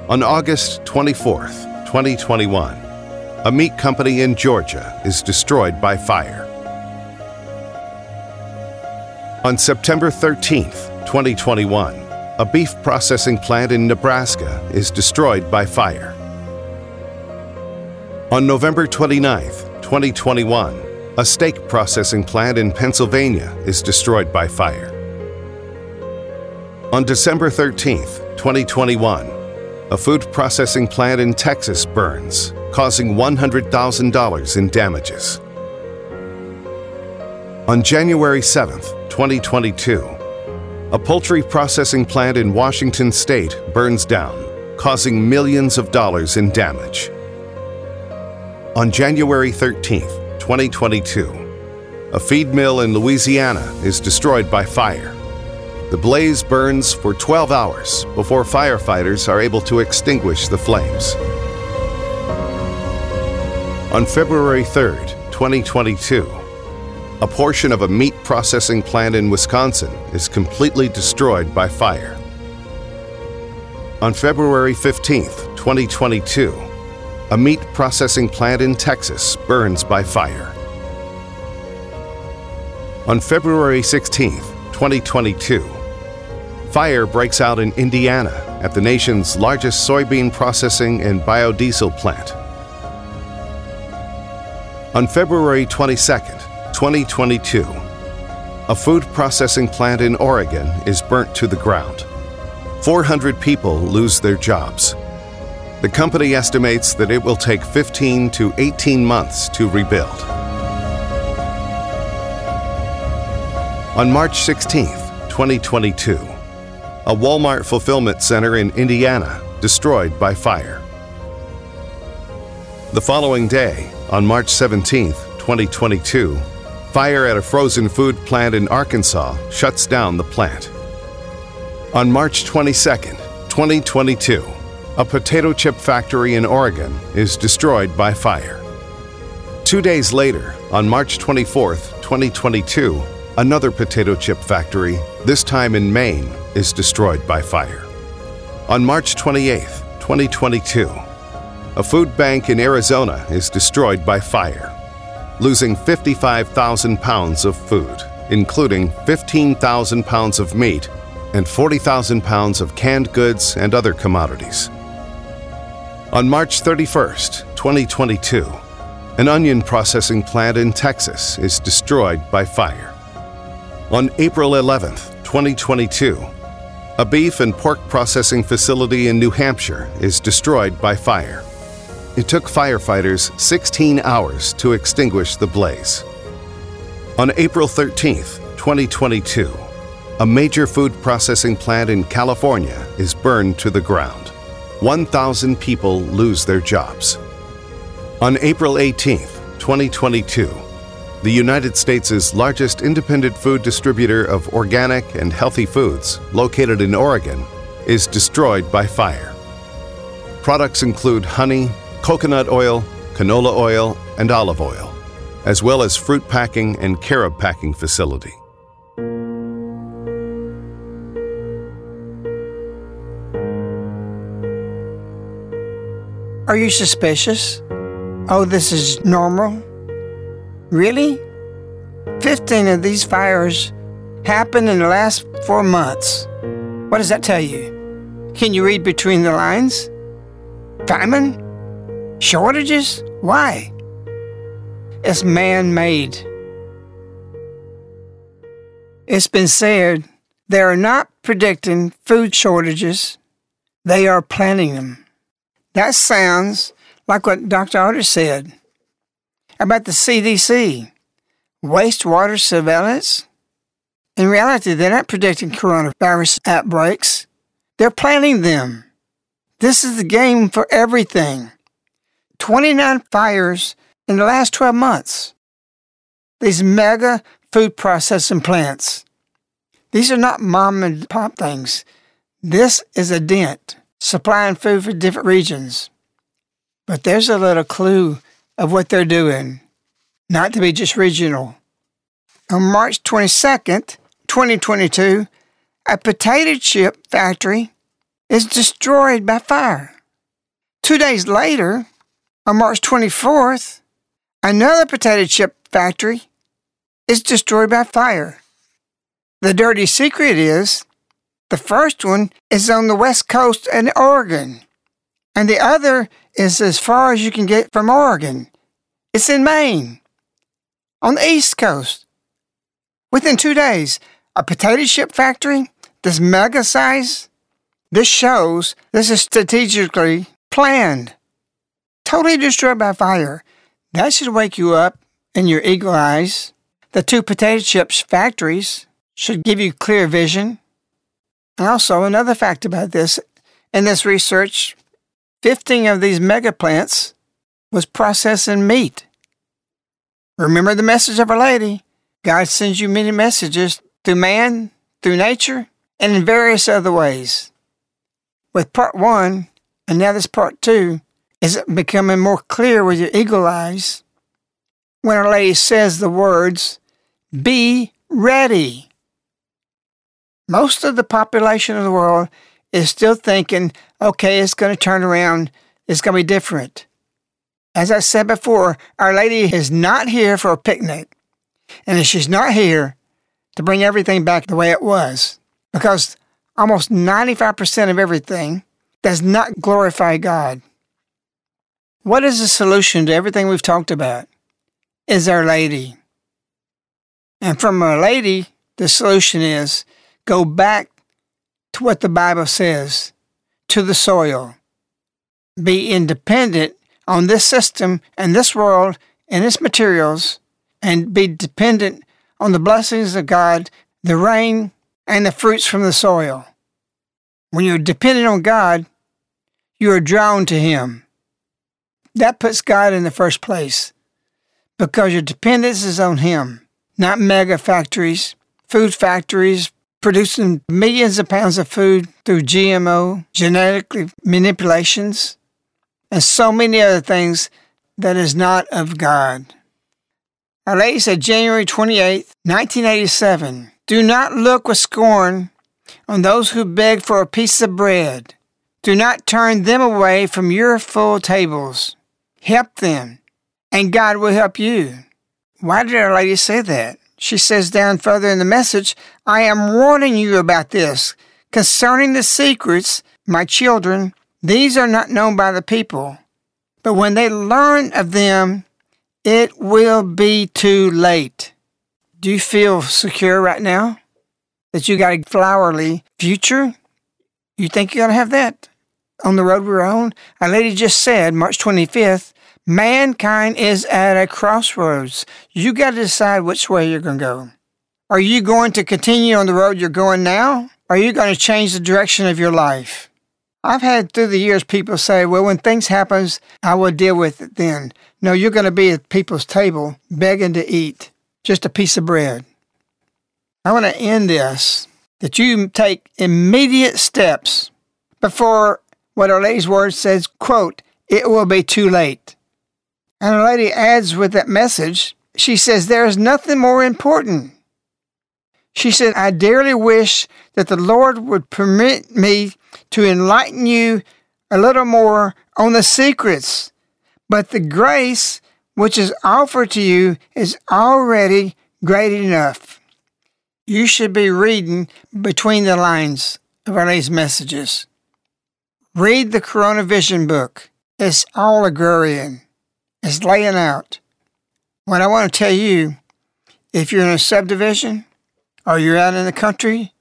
On August 24, 2021, a meat company in Georgia is destroyed by fire. On September 13, 2021, a beef processing plant in Nebraska is destroyed by fire. On November 29, 2021, a steak processing plant in Pennsylvania is destroyed by fire. On December 13, 2021, a food processing plant in Texas burns, causing $100,000 in damages. On January 7, 2022, a poultry processing plant in Washington state burns down, causing millions of dollars in damage. On January 13, 2022. A feed mill in Louisiana is destroyed by fire. The blaze burns for 12 hours before firefighters are able to extinguish the flames. On February 3, 2022, a portion of a meat processing plant in Wisconsin is completely destroyed by fire. On February 15, 2022, a meat processing plant in Texas burns by fire. On February 16, 2022, fire breaks out in Indiana at the nation's largest soybean processing and biodiesel plant. On February 22, 2022, a food processing plant in Oregon is burnt to the ground. 400 people lose their jobs. The company estimates that it will take 15 to 18 months to rebuild. On March 16, 2022, a Walmart fulfillment center in Indiana destroyed by fire. The following day, on March 17, 2022, fire at a frozen food plant in Arkansas shuts down the plant. On March 22, 2022, a potato chip factory in Oregon is destroyed by fire. Two days later, on March 24, 2022, another potato chip factory, this time in Maine, is destroyed by fire. On March 28, 2022, a food bank in Arizona is destroyed by fire, losing 55,000 pounds of food, including 15,000 pounds of meat and 40,000 pounds of canned goods and other commodities. On March 31, 2022, an onion processing plant in Texas is destroyed by fire. On April 11, 2022, a beef and pork processing facility in New Hampshire is destroyed by fire. It took firefighters 16 hours to extinguish the blaze. On April 13, 2022, a major food processing plant in California is burned to the ground. 1,000 people lose their jobs. On April 18, 2022, the United States' largest independent food distributor of organic and healthy foods, located in Oregon, is destroyed by fire. Products include honey, coconut oil, canola oil, and olive oil, as well as fruit packing and carob packing facility.
Are you suspicious? Oh, this is normal? Really? 15 of these fires happened in the last four months. What does that tell you? Can you read between the lines? Famine? Shortages? Why? It's man made. It's been said they are not predicting food shortages, they are planning them. That sounds like what Dr. Ardis said about the CDC wastewater surveillance. In reality, they're not predicting coronavirus outbreaks, they're planning them. This is the game for everything. 29 fires in the last 12 months. These mega food processing plants. These are not mom and pop things. This is a dent supplying food for different regions. But there's a little clue of what they're doing, not to be just regional. On March 22nd, 2022, a potato chip factory is destroyed by fire. Two days later, on March 24th, another potato chip factory is destroyed by fire. The dirty secret is the first one is on the west coast in Oregon, and the other is as far as you can get from Oregon. It's in Maine, on the east coast. Within two days, a potato chip factory, this mega size, this shows this is strategically planned. Totally destroyed by fire. That should wake you up in your eagle eyes. The two potato chips factories should give you clear vision. And also, another fact about this in this research, 15 of these mega plants was processing meat. Remember the message of Our Lady God sends you many messages through man, through nature, and in various other ways. With part one, and now this part two, is becoming more clear with your eagle eyes when Our Lady says the words, Be ready most of the population of the world is still thinking, okay, it's going to turn around, it's going to be different. As I said before, Our Lady is not here for a picnic, and she's not here to bring everything back the way it was, because almost 95% of everything does not glorify God. What is the solution to everything we've talked about? Is Our Lady. And from Our Lady, the solution is Go back to what the Bible says, to the soil. Be independent on this system and this world and its materials, and be dependent on the blessings of God, the rain, and the fruits from the soil. When you're dependent on God, you are drawn to Him. That puts God in the first place because your dependence is on Him, not mega factories, food factories, producing millions of pounds of food through GMO, genetically manipulations, and so many other things that is not of God. Our Lady said January 28, 1987, Do not look with scorn on those who beg for a piece of bread. Do not turn them away from your full tables. Help them, and God will help you. Why did Our Lady say that? she says down further in the message, I am warning you about this. Concerning the secrets, my children, these are not known by the people. But when they learn of them, it will be too late. Do you feel secure right now? That you got a flowery future? You think you're going to have that on the road we're on? Our Lady just said, March 25th, Mankind is at a crossroads. You got to decide which way you're going to go. Are you going to continue on the road you're going now? Are you going to change the direction of your life? I've had through the years people say, well, when things happens, I will deal with it then. No, you're going to be at people's table begging to eat just a piece of bread. I want to end this that you take immediate steps before what Our Lady's Word says, quote, it will be too late. And the lady adds with that message, she says, There is nothing more important. She said, I dearly wish that the Lord would permit me to enlighten you a little more on the secrets, but the grace which is offered to you is already great enough. You should be reading between the lines of our Lady's messages. Read the Corona Vision book. It's all agrarian is laying out. What I want to tell you, if you're in a subdivision or you're out in the country,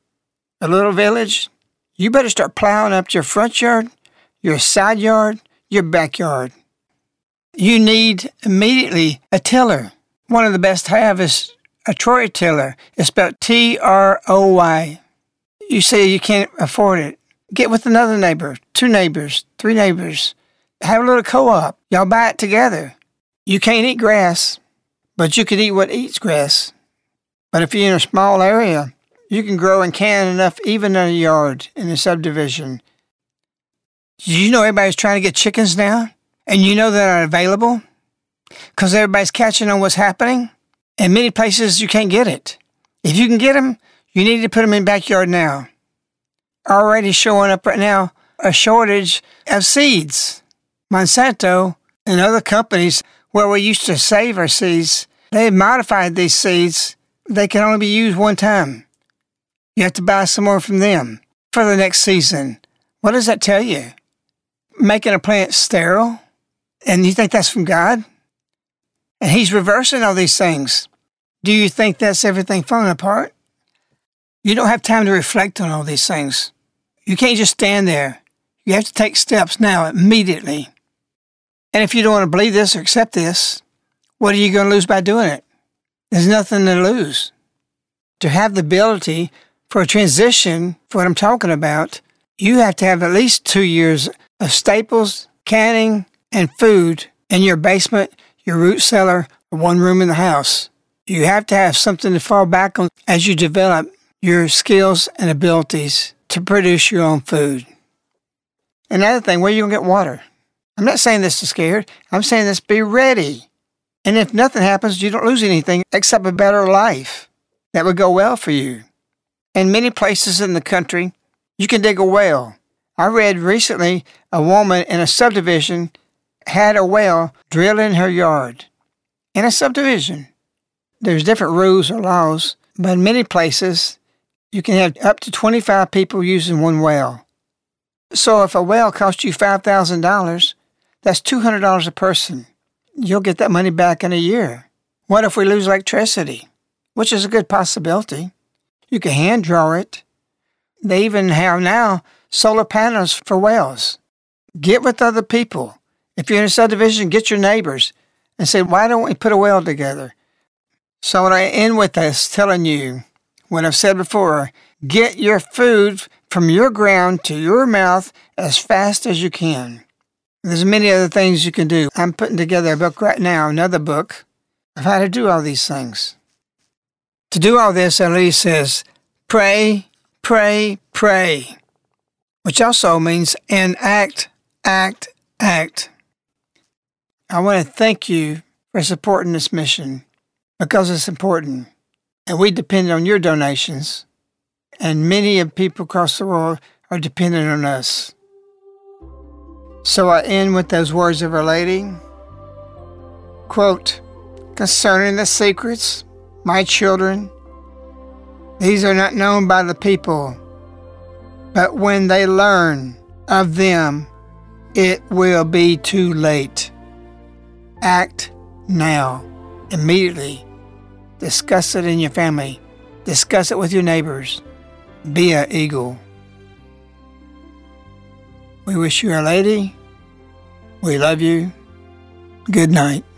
a little village, you better start plowing up your front yard, your side yard, your backyard. You need immediately a tiller. One of the best I have is a Troy tiller. It's spelled T R O Y. You say you can't afford it. Get with another neighbor, two neighbors, three neighbors. Have a little co op. Y'all buy it together. You can't eat grass, but you can eat what eats grass. But if you're in a small area, you can grow and can enough even in a yard in a subdivision. You know everybody's trying to get chickens now, and you know they're not available because everybody's catching on what's happening. In many places, you can't get it. If you can get them, you need to put them in backyard now. Already showing up right now a shortage of seeds. Monsanto and other companies where we used to save our seeds, they have modified these seeds. They can only be used one time. You have to buy some more from them for the next season. What does that tell you? Making a plant sterile? And you think that's from God? And He's reversing all these things. Do you think that's everything falling apart? You don't have time to reflect on all these things. You can't just stand there. You have to take steps now, immediately. And if you don't want to believe this or accept this, what are you going to lose by doing it? There's nothing to lose. To have the ability for a transition, for what I'm talking about, you have to have at least two years of staples, canning, and food in your basement, your root cellar, or one room in the house. You have to have something to fall back on as you develop your skills and abilities to produce your own food. Another thing, where are you going to get water? I'm not saying this to scared. I'm saying this be ready. And if nothing happens, you don't lose anything except a better life that would go well for you. In many places in the country, you can dig a well. I read recently a woman in a subdivision had a well drilled in her yard. In a subdivision, there's different rules or laws, but in many places, you can have up to 25 people using one well. So if a well costs you $5,000, that's $200 a person. You'll get that money back in a year. What if we lose electricity? Which is a good possibility. You can hand draw it. They even have now solar panels for wells. Get with other people. If you're in a subdivision, get your neighbors and say, why don't we put a well together? So, what I end with this, telling you what I've said before get your food from your ground to your mouth as fast as you can. There's many other things you can do. I'm putting together a book right now, another book of how to do all these things. To do all this, Our Lady says, pray, pray, pray, which also means enact, act, act. I want to thank you for supporting this mission because it's important. And we depend on your donations, and many of people across the world are dependent on us. So I end with those words of Our Lady. Quote, concerning the secrets, my children, these are not known by the people, but when they learn of them, it will be too late. Act now, immediately. Discuss it in your family. Discuss it with your neighbors. Be an eagle. We wish you a lady. We love you. Good night.